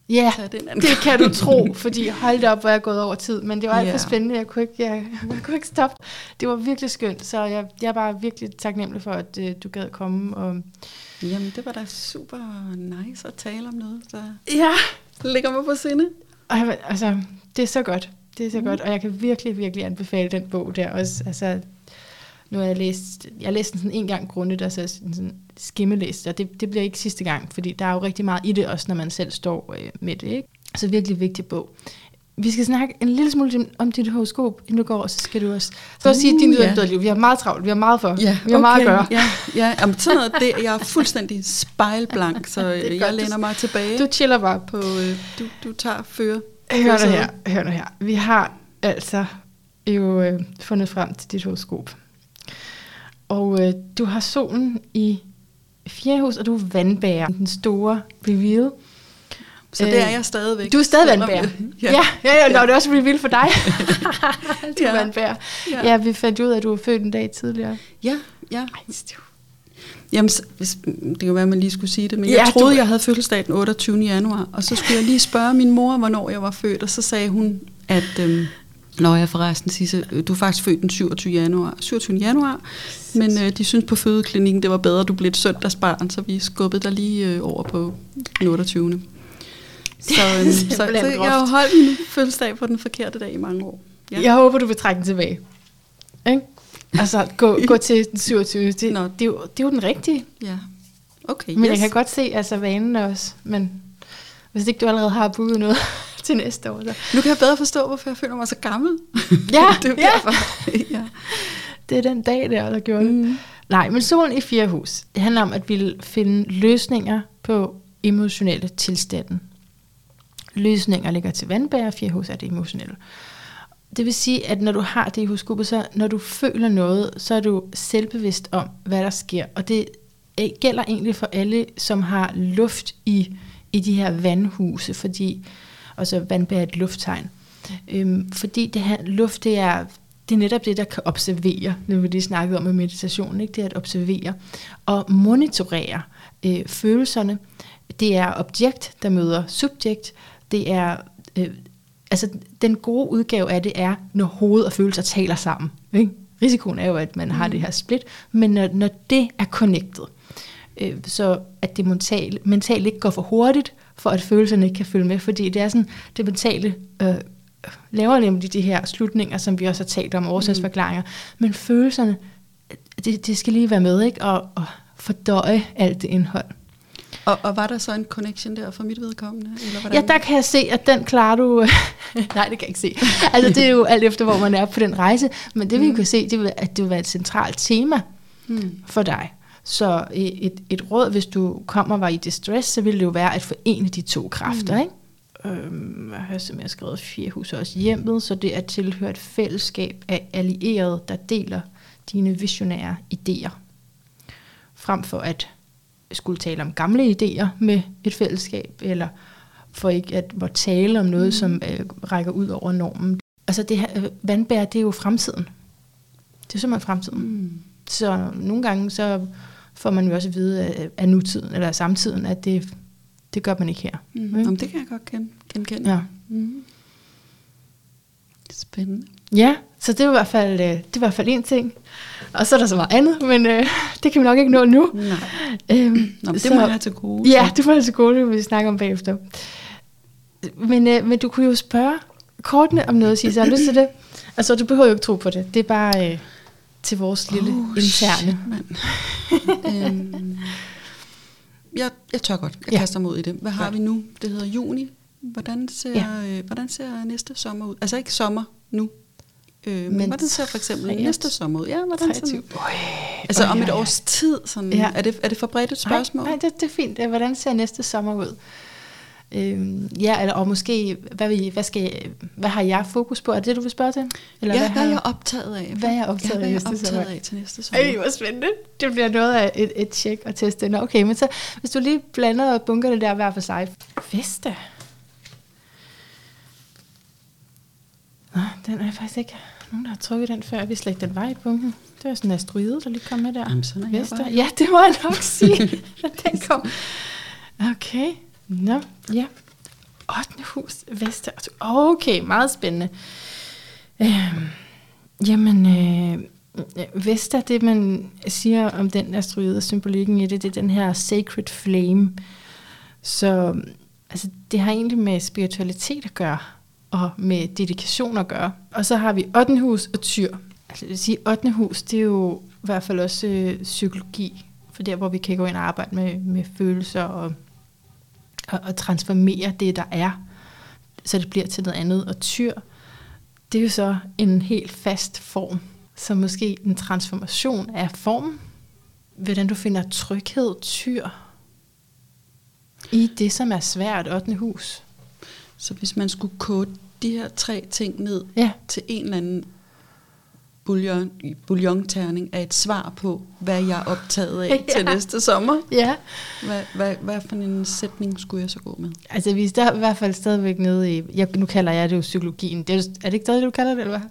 ja anden. det kan du <laughs> tro, fordi hold da op, hvor jeg er gået over tid. Men det var alt for spændende, jeg kunne, ikke, jeg, <laughs> jeg kunne ikke stoppe. Det var virkelig skønt, så jeg, jeg er bare virkelig taknemmelig for, at øh, du gad komme. Og, Jamen, det var da super nice at tale om noget, der ja, ligger mig på sinde. Og altså, det er så godt. Det er så Mm. godt, og jeg kan virkelig, virkelig anbefale den bog der også. Altså, nu har jeg læst, jeg læste den sådan en gang grundigt, og så sådan, sådan skimmelæst, og det, det bliver ikke sidste gang, fordi der er jo rigtig meget i det også, når man selv står øh, med det, ikke? Så virkelig vigtig bog. Vi skal snakke en lille smule om dit horoskop, inden du går, så skal du også... Så uh, sige din ja. yeah. liv. Vi har meget travlt, vi har meget for. Ja, vi har meget at gøre. Ja, ja jamen, sådan noget, det, jeg er fuldstændig spejlblank, så <laughs> er jeg godt, læner mig tilbage. Du chiller bare. på, øh, du, du tager føre. Hør nu her, hør nu her. Vi har altså jo øh, fundet frem til dit horoskop. Og øh, du har solen i fjerde hus, og du er vandbærer. Den store reveal. Så det er jeg stadigvæk. Du er stadig vandbærer. <laughs> Ja, ja, ja, ja. Nå, det er også reveal for dig. <laughs> du er Ja. vandbærer. Ja. Ja. vi fandt ud af, at du var født en dag tidligere. Ja, ja. Ej, stiv. Jamen, hvis, det kan være, at man lige skulle sige det, men Ja, jeg du- troede, jeg havde fødselsdag den 28. januar, og så skulle jeg lige spørge min mor, hvornår jeg var født, og så sagde hun, at... Øhm, Nå, jeg forresten Sisse, øh, du er faktisk født den 27. januar, 27. januar men øh, de synes på fødeklinikken, det var bedre, at du blev et søndagsbarn, så vi skubbede dig lige øh, over på den 28. <laughs> Så, øhm, så, så jeg har holdt min fødselsdag på den forkerte dag i mange år. Ja. Jeg håber, du vil trække den tilbage. Ikke? Altså, gå, gå <laughs> til den 27. Det, Nå. det, er jo, det er jo den rigtige. Ja. Okay, Men yes. jeg kan godt se altså vanen også, men hvis ikke du allerede har booket noget til næste år, så Nu kan jeg bedre forstå, hvorfor jeg føler mig så gammel. <laughs> Ja, <laughs> det er ja. derfor. <laughs> ja. det er den dag der, der gjorde det. Mm. Nej, men solen i fjerde hus, det handler om, at vi vil finde løsninger på emotionelle tilstanden. Løsninger ligger til vandbærer, fjerde hus er det emotionelle. Det vil sige, at når du har det i horoskopet, så når du føler noget, så er du selvbevidst om, hvad der sker. Og det gælder egentlig for alle, som har luft i, i de her vandhuse, fordi, og så vandbærer er et lufttegn. Øhm, fordi det her luft, det er, det er netop det, der kan observere, når vi lige snakkede om med meditation, ikke? det er at observere og monitorere øh, følelserne. Det er objekt, der møder subjekt. Det er, øh, altså den gode udgave af det er, når hoved og følelser taler sammen. Ikke? Risikoen er jo, at man har det her split, men når, når det er connected, øh, så at det mentale, mentale ikke går for hurtigt, for at følelserne ikke kan følge med, fordi det er sådan, det mentale øh, laver nemlig de her slutninger, som vi også har talt om, årsagsforklaringer, men følelserne, det, det skal lige være med, ikke? Og, og fordøje alt det indhold. Og, og var der så en connection der for mit vedkommende? Eller hvordan? Ja, der kan jeg se, at den klarer du... <laughs> Nej, det kan jeg ikke se. <laughs> Altså, det er jo alt efter, hvor man er på den rejse. Men det vi Mm. kan se, det er, at det vil være et centralt tema Hmm. for dig. Så et, et råd, hvis du kommer og var i distress, så vil det jo være at forene de to kræfter. Mm. Ikke? øhm, hvad har jeg simpelthen skrevet? Fire hus også hjemmet, så det er tilhørt et fællesskab af allierede, der deler dine visionære idéer. Frem for at skulle tale om gamle idéer med et fællesskab, eller for ikke at må tale om noget, mm. som øh, rækker ud over normen. Altså det her, øh, vandbær, det er jo fremtiden. Det er simpelthen fremtiden. Mm. Så nogle gange så får man jo også at vide af, af nutiden, eller af samtiden, at det, det gør man ikke her. Mm. Jamen, det kan jeg godt kende, genkende. Ja. Mm. Spændende. Ja, så det er i hvert fald, øh, det er i hvert fald en ting. Og så er der så meget andet, men øh, <laughs> det kan vi nok ikke nå nu. Nej. Øhm, <clears throat> Nå, det så- må jeg have til gode. Ja, det får jeg til gode, det vil vi snakke om bagefter. Men, øh, men du kunne jo spørge kortene om noget, Sisse. Har du lyst til det? Altså, du behøver jo ikke tro på det. Det er bare øh, til vores lille Oh, interne. shit, mand. øhm, jeg, jeg tør godt. Jeg Ja. kaster mig ud i det. Hvad har Godt. vi nu? Det hedder juni. Hvordan ser, ja. øh, hvordan ser næste sommer ud? Altså ikke sommer nu. Øh, men, Men hvordan ser for eksempel 23. næste sommer ud? Ja, hvordan ser 23. den? Altså Øj, om et øj, øj. års tid. Sådan, Ja. er, det, er det for bredt et spørgsmål? Nej, nej det, det er fint. Hvordan ser næste sommer ud? Øhm, ja, eller, og måske, hvad, vil hvad, skal, hvad har jeg fokus på? Er det det, du vil spørge til? Eller ja, hvad, har er jeg optaget af? Hvad er jeg optaget ja, hvad er jeg optaget sommer? af til næste sommer? Ej, hvor spændende. Det bliver noget af et, et tjek og teste. Nå, okay, men så hvis du lige blander og bunker det der hver for sig. Vesta. Nå, den er faktisk ikke nogen, der har trykket den før. Vi slet ikke den var i bunken. Det var sådan en asteroide, der lige kom med der. Jamen, sådan er jeg bare. Ja, det må jeg nok sige, <laughs> den kom. Okay. Nå, ja. 8. hus, Veste. Okay, meget spændende. Øhm, jamen, øh, Vesta, det man siger om den asteroide, symbolikken i det, det er den her sacred flame. Så altså, det har egentlig med spiritualitet at gøre, og med dedikation at gøre. Og så har vi 8. hus og tyr. Altså det vil sige, 8. hus, det er jo i hvert fald også øh, psykologi, for der hvor vi kan gå ind og arbejde med, med følelser og, og, og transformere det, der er, så det bliver til noget andet. Og tyr, det er jo så en helt fast form, så måske en transformation af form. Hvordan du finder tryghed, tyr, i det, som er svært, 8. hus. Så hvis man skulle kode de her tre ting ned Ja, til en eller anden bouillon, bouillonterning af et svar på, hvad jeg er optaget af <laughs> Ja. til næste sommer. ja. Hvad, hvad, hvad for en sætning skulle jeg så gå med? Altså, vi er der, i hvert fald stadigvæk nede i, jeg, nu kalder jeg det jo psykologien. Det er, er det ikke stadig det, du kalder det, eller hvad?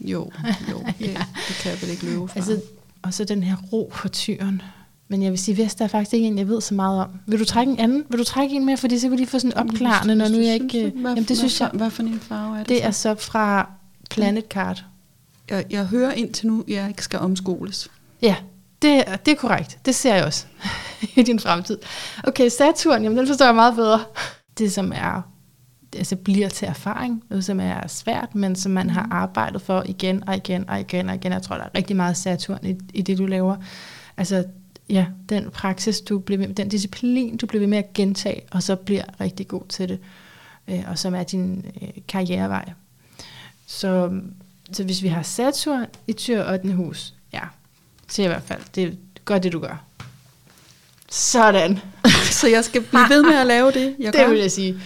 <laughs> Jo, jo <laughs> det, Ja. det kan jeg vel ikke løbe fra. Altså, og så den her ro på tyren. Men jeg vil sige, Vest er faktisk ikke en, jeg ved så meget om. Vil du trække en anden? Vil du trække en mere? Fordi så vil de få sådan opklarende, når nu jeg ikke... Hvad, Jamen, det synes jeg, Hvad for en farve er det? det så? er så fra Planet Card. Jeg, jeg hører indtil nu, at jeg ikke skal omskoles. Ja, det, er- det er korrekt. Det ser jeg også <laughs> i din fremtid. Okay, Saturn, jamen den forstår jeg meget bedre. Det som er, altså bliver til erfaring, noget som er svært, men som man har arbejdet for igen og igen og igen og igen. Jeg tror, der er rigtig meget Saturn i, i det, du laver. Altså, ja, den praksis, du bliver ved, den disciplin, du bliver ved med at gentage, og så bliver rigtig god til det, øh, og som er din øh, karrierevej. Så, så hvis vi har Saturn i tyr 8. hus, ja, så i hvert fald, det gør det, du gør. Sådan. <laughs> så jeg skal blive ved med at lave det, jeg det gør. vil jeg sige.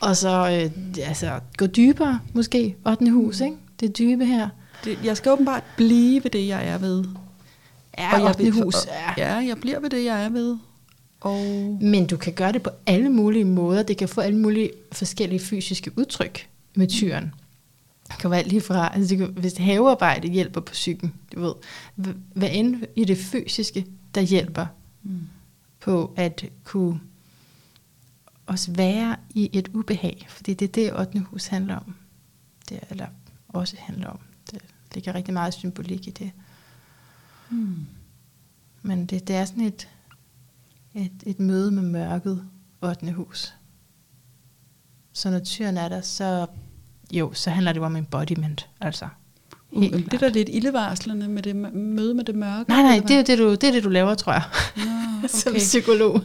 Og så øh, altså, gå dybere, måske. 8. hus, ikke? Det dybe her. Det, jeg skal åbenbart blive ved det, jeg er ved. Ja, Og jeg 8. vil- hus. Ja. Ja, jeg bliver ved det, jeg er ved. Og Men du kan gøre det på alle mulige måder. Det kan få alle mulige forskellige fysiske udtryk med tyren. Det kan være lige fra, altså det kan, hvis havearbejde hjælper på psyken, du ved, hv- hvad end i det fysiske, der hjælper Mm. på at kunne også være i et ubehag, fordi det er det, 8. hus handler om. Det, er- eller også handler om. Det ligger rigtig meget symbolik i det. Mm. Men det, det er sådan et, et, et møde med mørket 8. hus. Så når tyren er der, så jo, så handler det jo om embodiment, altså. Uh, det er klart. da lidt ildevarslende med det mø- møde med det mørke. Nej, nej, det er, det, du, det er det, du laver, tror jeg, Nå, <laughs> som okay. psykolog.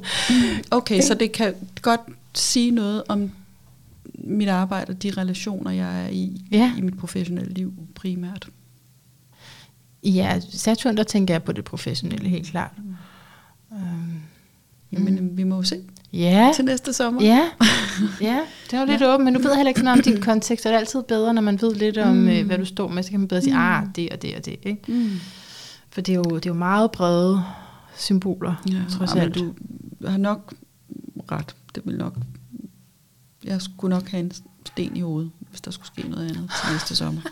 okay, så det kan godt sige noget om mit arbejde og de relationer, jeg er i Ja. i mit professionelle liv primært. Ja, Saturn, der tænker jeg på det professionelle, helt klart. Øhm, Jamen, vi må jo se ja, til næste sommer. ja, <laughs> ja, det var lidt ja. åbent, men du ved heller ikke sådan om din kontekst, og det er altid bedre, når man ved lidt om, mm. øh, hvad du står med, så kan man bedre sige, mm. ah, det og det og det, ikke? Mm. For det er, jo, det er jo meget brede symboler, ja, trods alt. du har nok ret. Det vil nok... Jeg skulle nok have en sten i hovedet, hvis der skulle ske noget andet til næste sommer. <laughs>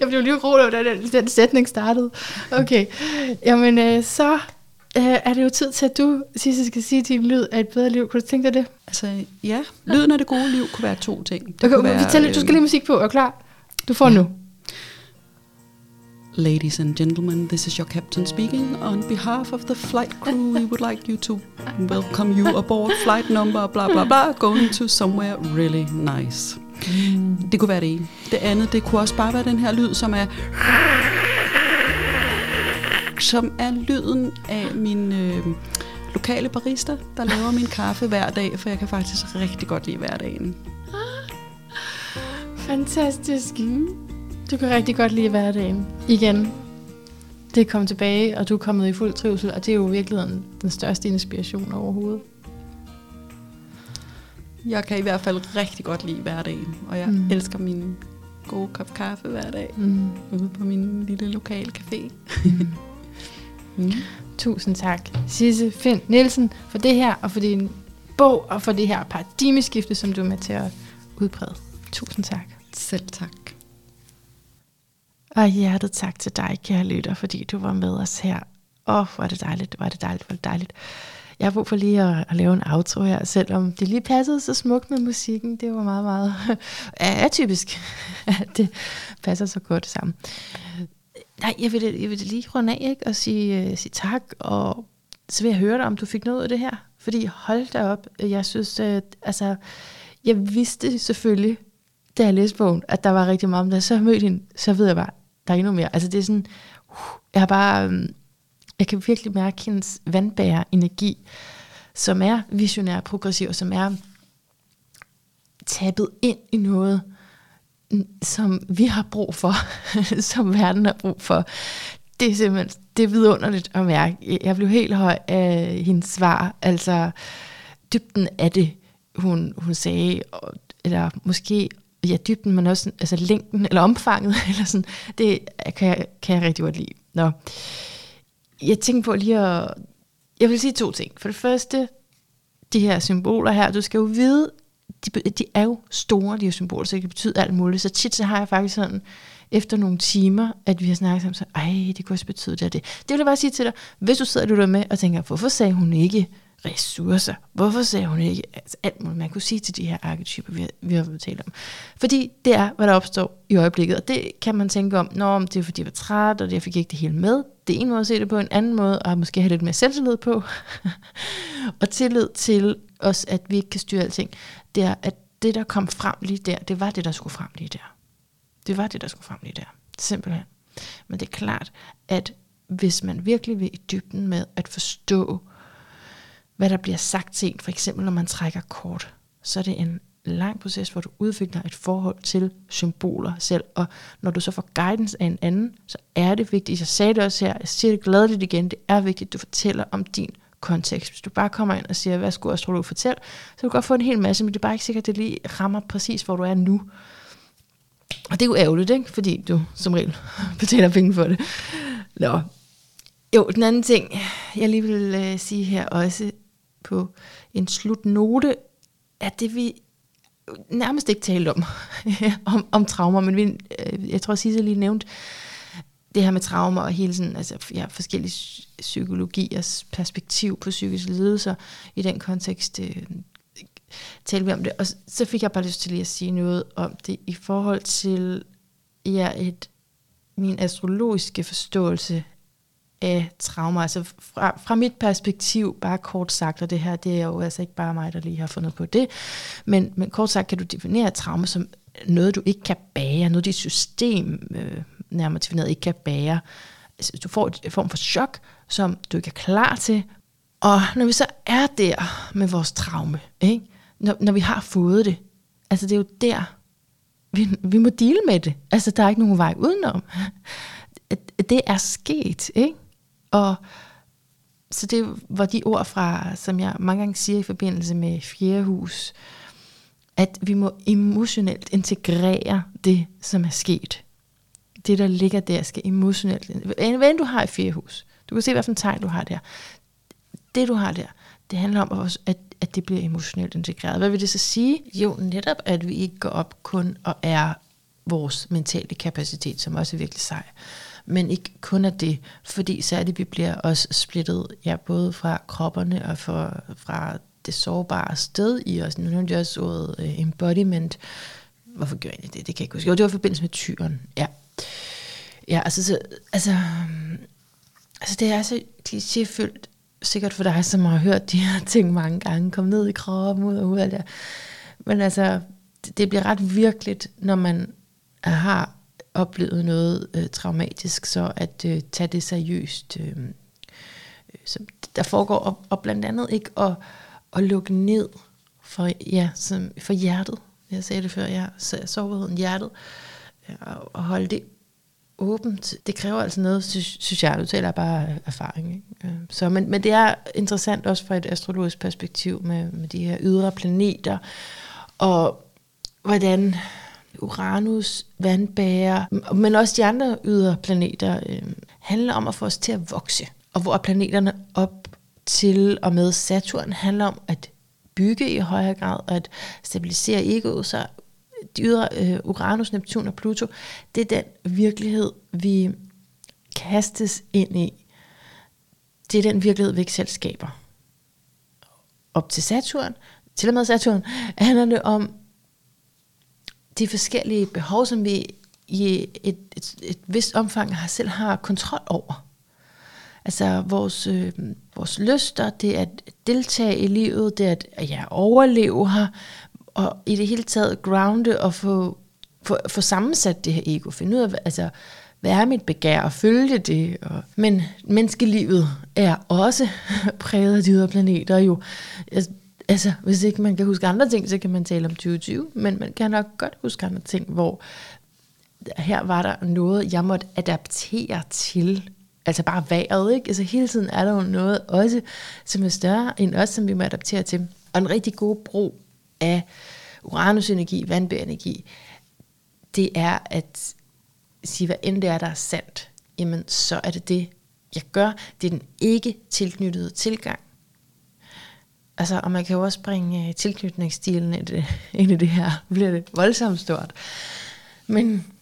Jeg blev lige rolig, da den, den sætning startede. Okay, jamen øh, så øh, er det jo tid til, at du, Sisse, skal sige din lyd af et bedre liv. Kunne du tænke dig det? Altså, ja. Lyden af det gode liv kunne være to ting. Det okay, kunne være, du skal lige musik på. Er klar? Du får ja. nu. Ladies and gentlemen, this is your captain speaking. On behalf of the flight crew, we would like you to welcome you aboard flight number bla bla bla, going to somewhere really nice. Mm. Det kunne være det ene. Det andet, det kunne også bare være den her lyd, som er som er lyden af min øh, lokale barista, der laver min kaffe hver dag, for jeg kan faktisk rigtig godt lide hverdagen. Fantastisk. Mm. Du kan rigtig godt lide hverdagen. Igen. Det er kommet tilbage, og du er kommet i fuld trivsel, og det er jo virkelig den, den største inspiration overhovedet. Jeg kan i hvert fald rigtig godt lide hverdagen, og jeg mm. elsker min gode kop kaffe hver dag mm. ude på min lille lokale café. Mm. <laughs> mm. Tusind tak, Sisse Finn Nielsen, for det her, og for din bog, og for det her paradigmeskifte, som du er med til at udbrede. Tusind tak. Selv tak. Og hjertet tak til dig, kære lytter, fordi du var med os her. Åh, oh, hvor er det dejligt, hvor er det dejligt, hvor er det dejligt. Jeg har brug for lige at, at lave en outro her, selvom det lige passede så smukt med musikken. Det var meget, meget <laughs> atypisk, at det passer så godt sammen. Nej, jeg vil, jeg vil lige runde af ikke? og sige, øh, sige tak, og så vil jeg høre dig, om du fik noget af det her. Fordi hold da op, øh, jeg synes, at, altså, jeg vidste selvfølgelig, da jeg læste bogen, at der var rigtig meget men da jeg Så mødte hende, så ved jeg bare, der er endnu mere. Altså det er sådan, uh, jeg har bare, øhm, jeg kan virkelig mærke hendes vandbærer energi, som er visionær og progressiv, og som er tabet ind i noget, som vi har brug for, <laughs> som verden har brug for. Det er simpelthen, det er vidunderligt at mærke. Jeg blev helt høj af hendes svar, altså dybden af det, hun, hun sagde, eller måske ja, dybden, men også altså længden, eller omfanget, <laughs> eller sådan, det kan jeg, kan jeg rigtig godt lide. Nå jeg tænkte på lige at... Jeg vil sige to ting. For det første, de her symboler her, du skal jo vide, de, de er jo store, de her symboler, så det kan betyde alt muligt. Så tit så har jeg faktisk sådan, efter nogle timer, at vi har snakket sammen, så ej, det kunne også betyde det og det. Det vil jeg bare sige til dig, hvis du sidder og lytter med og tænker, hvorfor sagde hun ikke ressourcer? Hvorfor sagde hun ikke altså alt muligt, man kunne sige til de her arketyper, vi har, vi har talt om? Fordi det er, hvad der opstår i øjeblikket, og det kan man tænke om, når det er fordi, jeg var træt, og jeg fik ikke det hele med. Det er en måde at se det på, en anden måde, og måske have lidt mere selvtillid på, <laughs> og tillid til os, at vi ikke kan styre alting, det er, at det, der kom frem lige der, det var det, der skulle frem lige der. Det var det, der skulle frem lige der. Simpelthen. Men det er klart, at hvis man virkelig vil i dybden med at forstå, hvad der bliver sagt til en, for eksempel når man trækker kort, så er det en lang proces, hvor du udvikler et forhold til symboler selv, og når du så får guidance af en anden, så er det vigtigt, jeg sagde det også her, jeg siger det gladeligt igen, det er vigtigt, at du fortæller om din kontekst. Hvis du bare kommer ind og siger, hvad skulle astrolog fortælle, så kan du godt få en hel masse, men det er bare ikke sikkert, at det lige rammer præcis, hvor du er nu. Og det er jo ærgerligt, ikke? fordi du som regel <laughs> betaler penge for det. Nå. Jo, den anden ting, jeg lige vil øh, sige her også, på en slutnote er det, vi nærmest ikke talte om, <laughs> om, om traumer, men vi, øh, jeg tror, Sisse lige nævnt det her med traumer og hele sådan, altså, ja, forskellige psykologiers perspektiv på psykiske lidelser. I den kontekst øh, talte vi om det. Og så fik jeg bare lyst til lige at sige noget om det i forhold til ja, et, min astrologiske forståelse af traumer. Altså fra, fra mit perspektiv, bare kort sagt, og det her, det er jo altså ikke bare mig, der lige har fundet på det, men, men kort sagt kan du definere trauma som noget, du ikke kan bære, noget dit system øh, nærmere defineret ikke kan bære. Altså, du får et form for chok, som du ikke er klar til. Og når vi så er der med vores traume, ikke? Når, når vi har fået det, altså det er jo der, vi, vi må dele med det. Altså der er ikke nogen vej udenom. Det er sket, ikke? Og så det var de ord fra, som jeg mange gange siger i forbindelse med fjerde hus, at vi må emotionelt integrere det, som er sket. Det, der ligger der, skal emotionelt... Hvad end du har i fjerde hus, du kan se, hvilken tegn du har der. Det, du har der, det handler om, at, at det bliver emotionelt integreret. Hvad vil det så sige? Jo, netop, at vi ikke går op kun og er vores mentale kapacitet, som også er virkelig sej. Men ikke kun af det, fordi så vi bliver også splittet, ja, både fra kropperne og for, fra det sårbare sted i os. Nu nævnte jeg også ordet uh, embodiment. Hvorfor gør jeg det? Det kan jeg ikke huske. Jo, det var i forbindelse med tyren. Ja. Ja, altså, så, altså, altså det er så klichéfyldt, sikkert for dig, som har hørt de her ting mange gange, kom ned i kroppen, ud og ud af det. Men altså, det, det bliver ret virkeligt, når man har oplevet noget øh, traumatisk, så at øh, tage det seriøst. Øh, øh så der foregår, og, og blandt andet ikke at, at lukke ned for, ja, som, for hjertet. Jeg sagde det før, ja, sårbarheden, hjertet, ja, og holde det åbent. Det kræver altså noget, synes, jeg, du taler bare erfaring. Ikke? Så, men, men det er interessant også fra et astrologisk perspektiv med, med de her ydre planeter, og hvordan Uranus, vandbærer, men også de andre ydre planeter, øh, handler om at få os til at vokse. Og hvor planeterne op til og med Saturn handler om at bygge i højere grad, og at stabilisere egoet, så de ydre øh, Uranus, Neptun og Pluto, det er den virkelighed, vi kastes ind i. Det er den virkelighed, vi ikke selv skaber. Op til Saturn, til og med Saturn, <laughs> handler det om de forskellige behov, som vi i et, et, et vist omfang har selv har kontrol over. Altså vores, øh, vores lyster, det er at deltage i livet, det er at ja, overleve her, og i det hele taget grounde og få, få, få sammensat det her ego. Finde ud af, altså, hvad er mit begær, og følge det. Og, men menneskelivet er også <laughs> præget af de ydre planeter jo. Altså, altså, hvis ikke man kan huske andre ting, så kan man tale om 2020, men man kan nok godt huske andre ting, hvor her var der noget, jeg måtte adaptere til. Altså bare vejret, ikke? Altså hele tiden er der jo noget også, som er større end os, som vi må adaptere til. Og en rigtig god bro af uranusenergi, vandbærenergi, det er at sige, hvad end det er, der er sandt, jamen så er det det, jeg gør. Det er den ikke tilknyttede tilgang. Altså, og man kan jo også bringe øh, tilknytningsstilen ind, <laughs> ind i det her, bliver det voldsomt stort. Men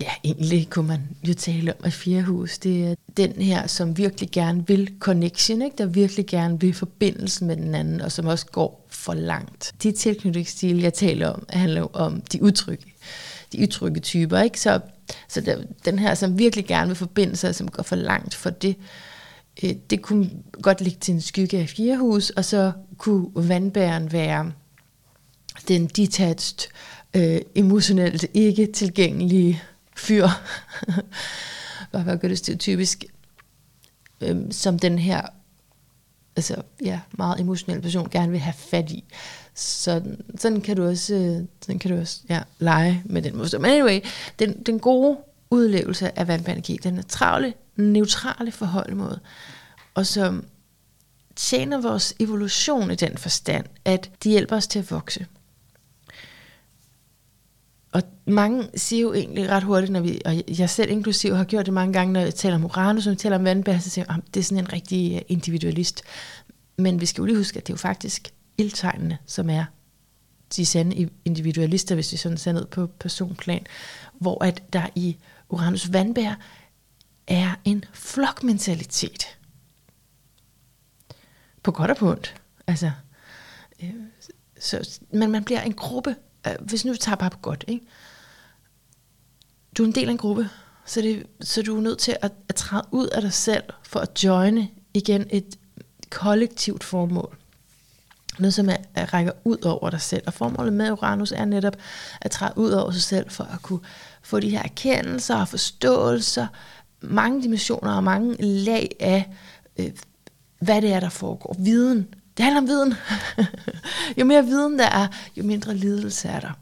ja, egentlig kunne man jo tale om, at Fjerhus, det er den her, som virkelig gerne vil connection, ikke? der virkelig gerne vil forbindelsen med den anden, og som også går for langt. De tilknytningsstil, jeg taler om, handler om de udtrykke, de udtrykke typer. Ikke? Så, så der, den her, som virkelig gerne vil forbinde sig, som går for langt for det, øh, det kunne godt ligge til en skygge af Fjerhus, og så kunne vandbæren være den detached, øh, emotionelt ikke tilgængelige fyr. <laughs> Hvad gør det typisk? Øh, som den her altså, ja, meget emotionel person gerne vil have fat i. Så sådan kan du også, øh, sådan kan du også ja, lege med den modstand. Men anyway, den, den gode udlevelse af vandbanergi, den er travle, neutrale forholdmåde, og som tjener vores evolution i den forstand, at de hjælper os til at vokse. Og mange siger jo egentlig ret hurtigt, når vi, og jeg selv inklusiv har gjort det mange gange, når jeg taler om Uranus, og taler om vandbær, så siger jeg, at det er sådan en rigtig øh, individualist. Men vi skal jo lige huske, at det er jo faktisk ildtegnene, som er de sande individualister, hvis vi sådan ser ned på personplan, hvor at der i Uranus vandbær er en flokmentalitet. På godt og på ondt. Altså, øh, så, men man bliver en gruppe Øh, hvis nu vi tager bare på godt, ikke? du er en del af en gruppe, så, det, så du er nødt til at, at træde ud af dig selv for at joine igen et kollektivt formål. Noget, som er, at rækker ud over dig selv. Og formålet med Uranus er netop at træde ud over sig selv for at kunne få de her erkendelser og forståelser, mange dimensioner og mange lag af, øh, hvad det er, der foregår. Viden, det handler om viden. <laughs> jo mere viden der er, jo mindre lidelse er der.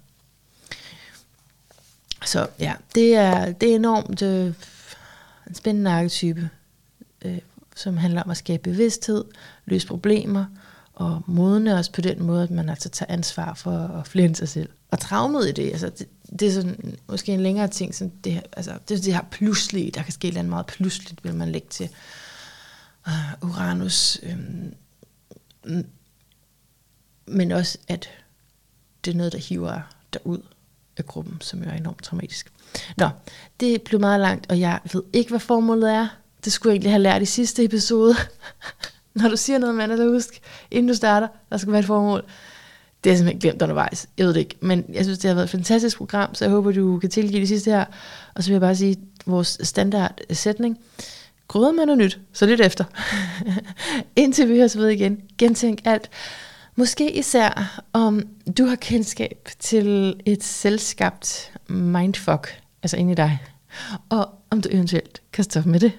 Så ja, det er, det er enormt øh, en spændende arketype, øh, som handler om at skabe bevidsthed, løse problemer og modne os på den måde, at man altså tager ansvar for at flænde sig selv. Og traumet i det, altså det, det er sådan, måske en længere ting, sådan det, her, altså, det er det her pludselige, der kan ske noget meget pludseligt, vil man lægge til uh, Uranus. Øhm, Mm. men også, at det er noget, der hiver dig ud af gruppen, som jo er enormt traumatisk. Nå, det blev meget langt, og jeg ved ikke, hvad formålet er. Det skulle jeg egentlig have lært i sidste episode. <laughs> Når du siger noget, man så husk, inden du starter, der skal være et formål. Det er simpelthen glemt undervejs. Jeg ved det ikke. Men jeg synes, det har været et fantastisk program, så jeg håber, du kan tilgive det sidste her. Og så vil jeg bare sige, vores standard sætning krydret med noget nyt, så lidt efter. <laughs> Indtil vi høres ved igen. Gentænk alt. Måske især om du har kendskab til et selvskabt mindfuck, altså ind i dig, og om du eventuelt kan stoppe med det.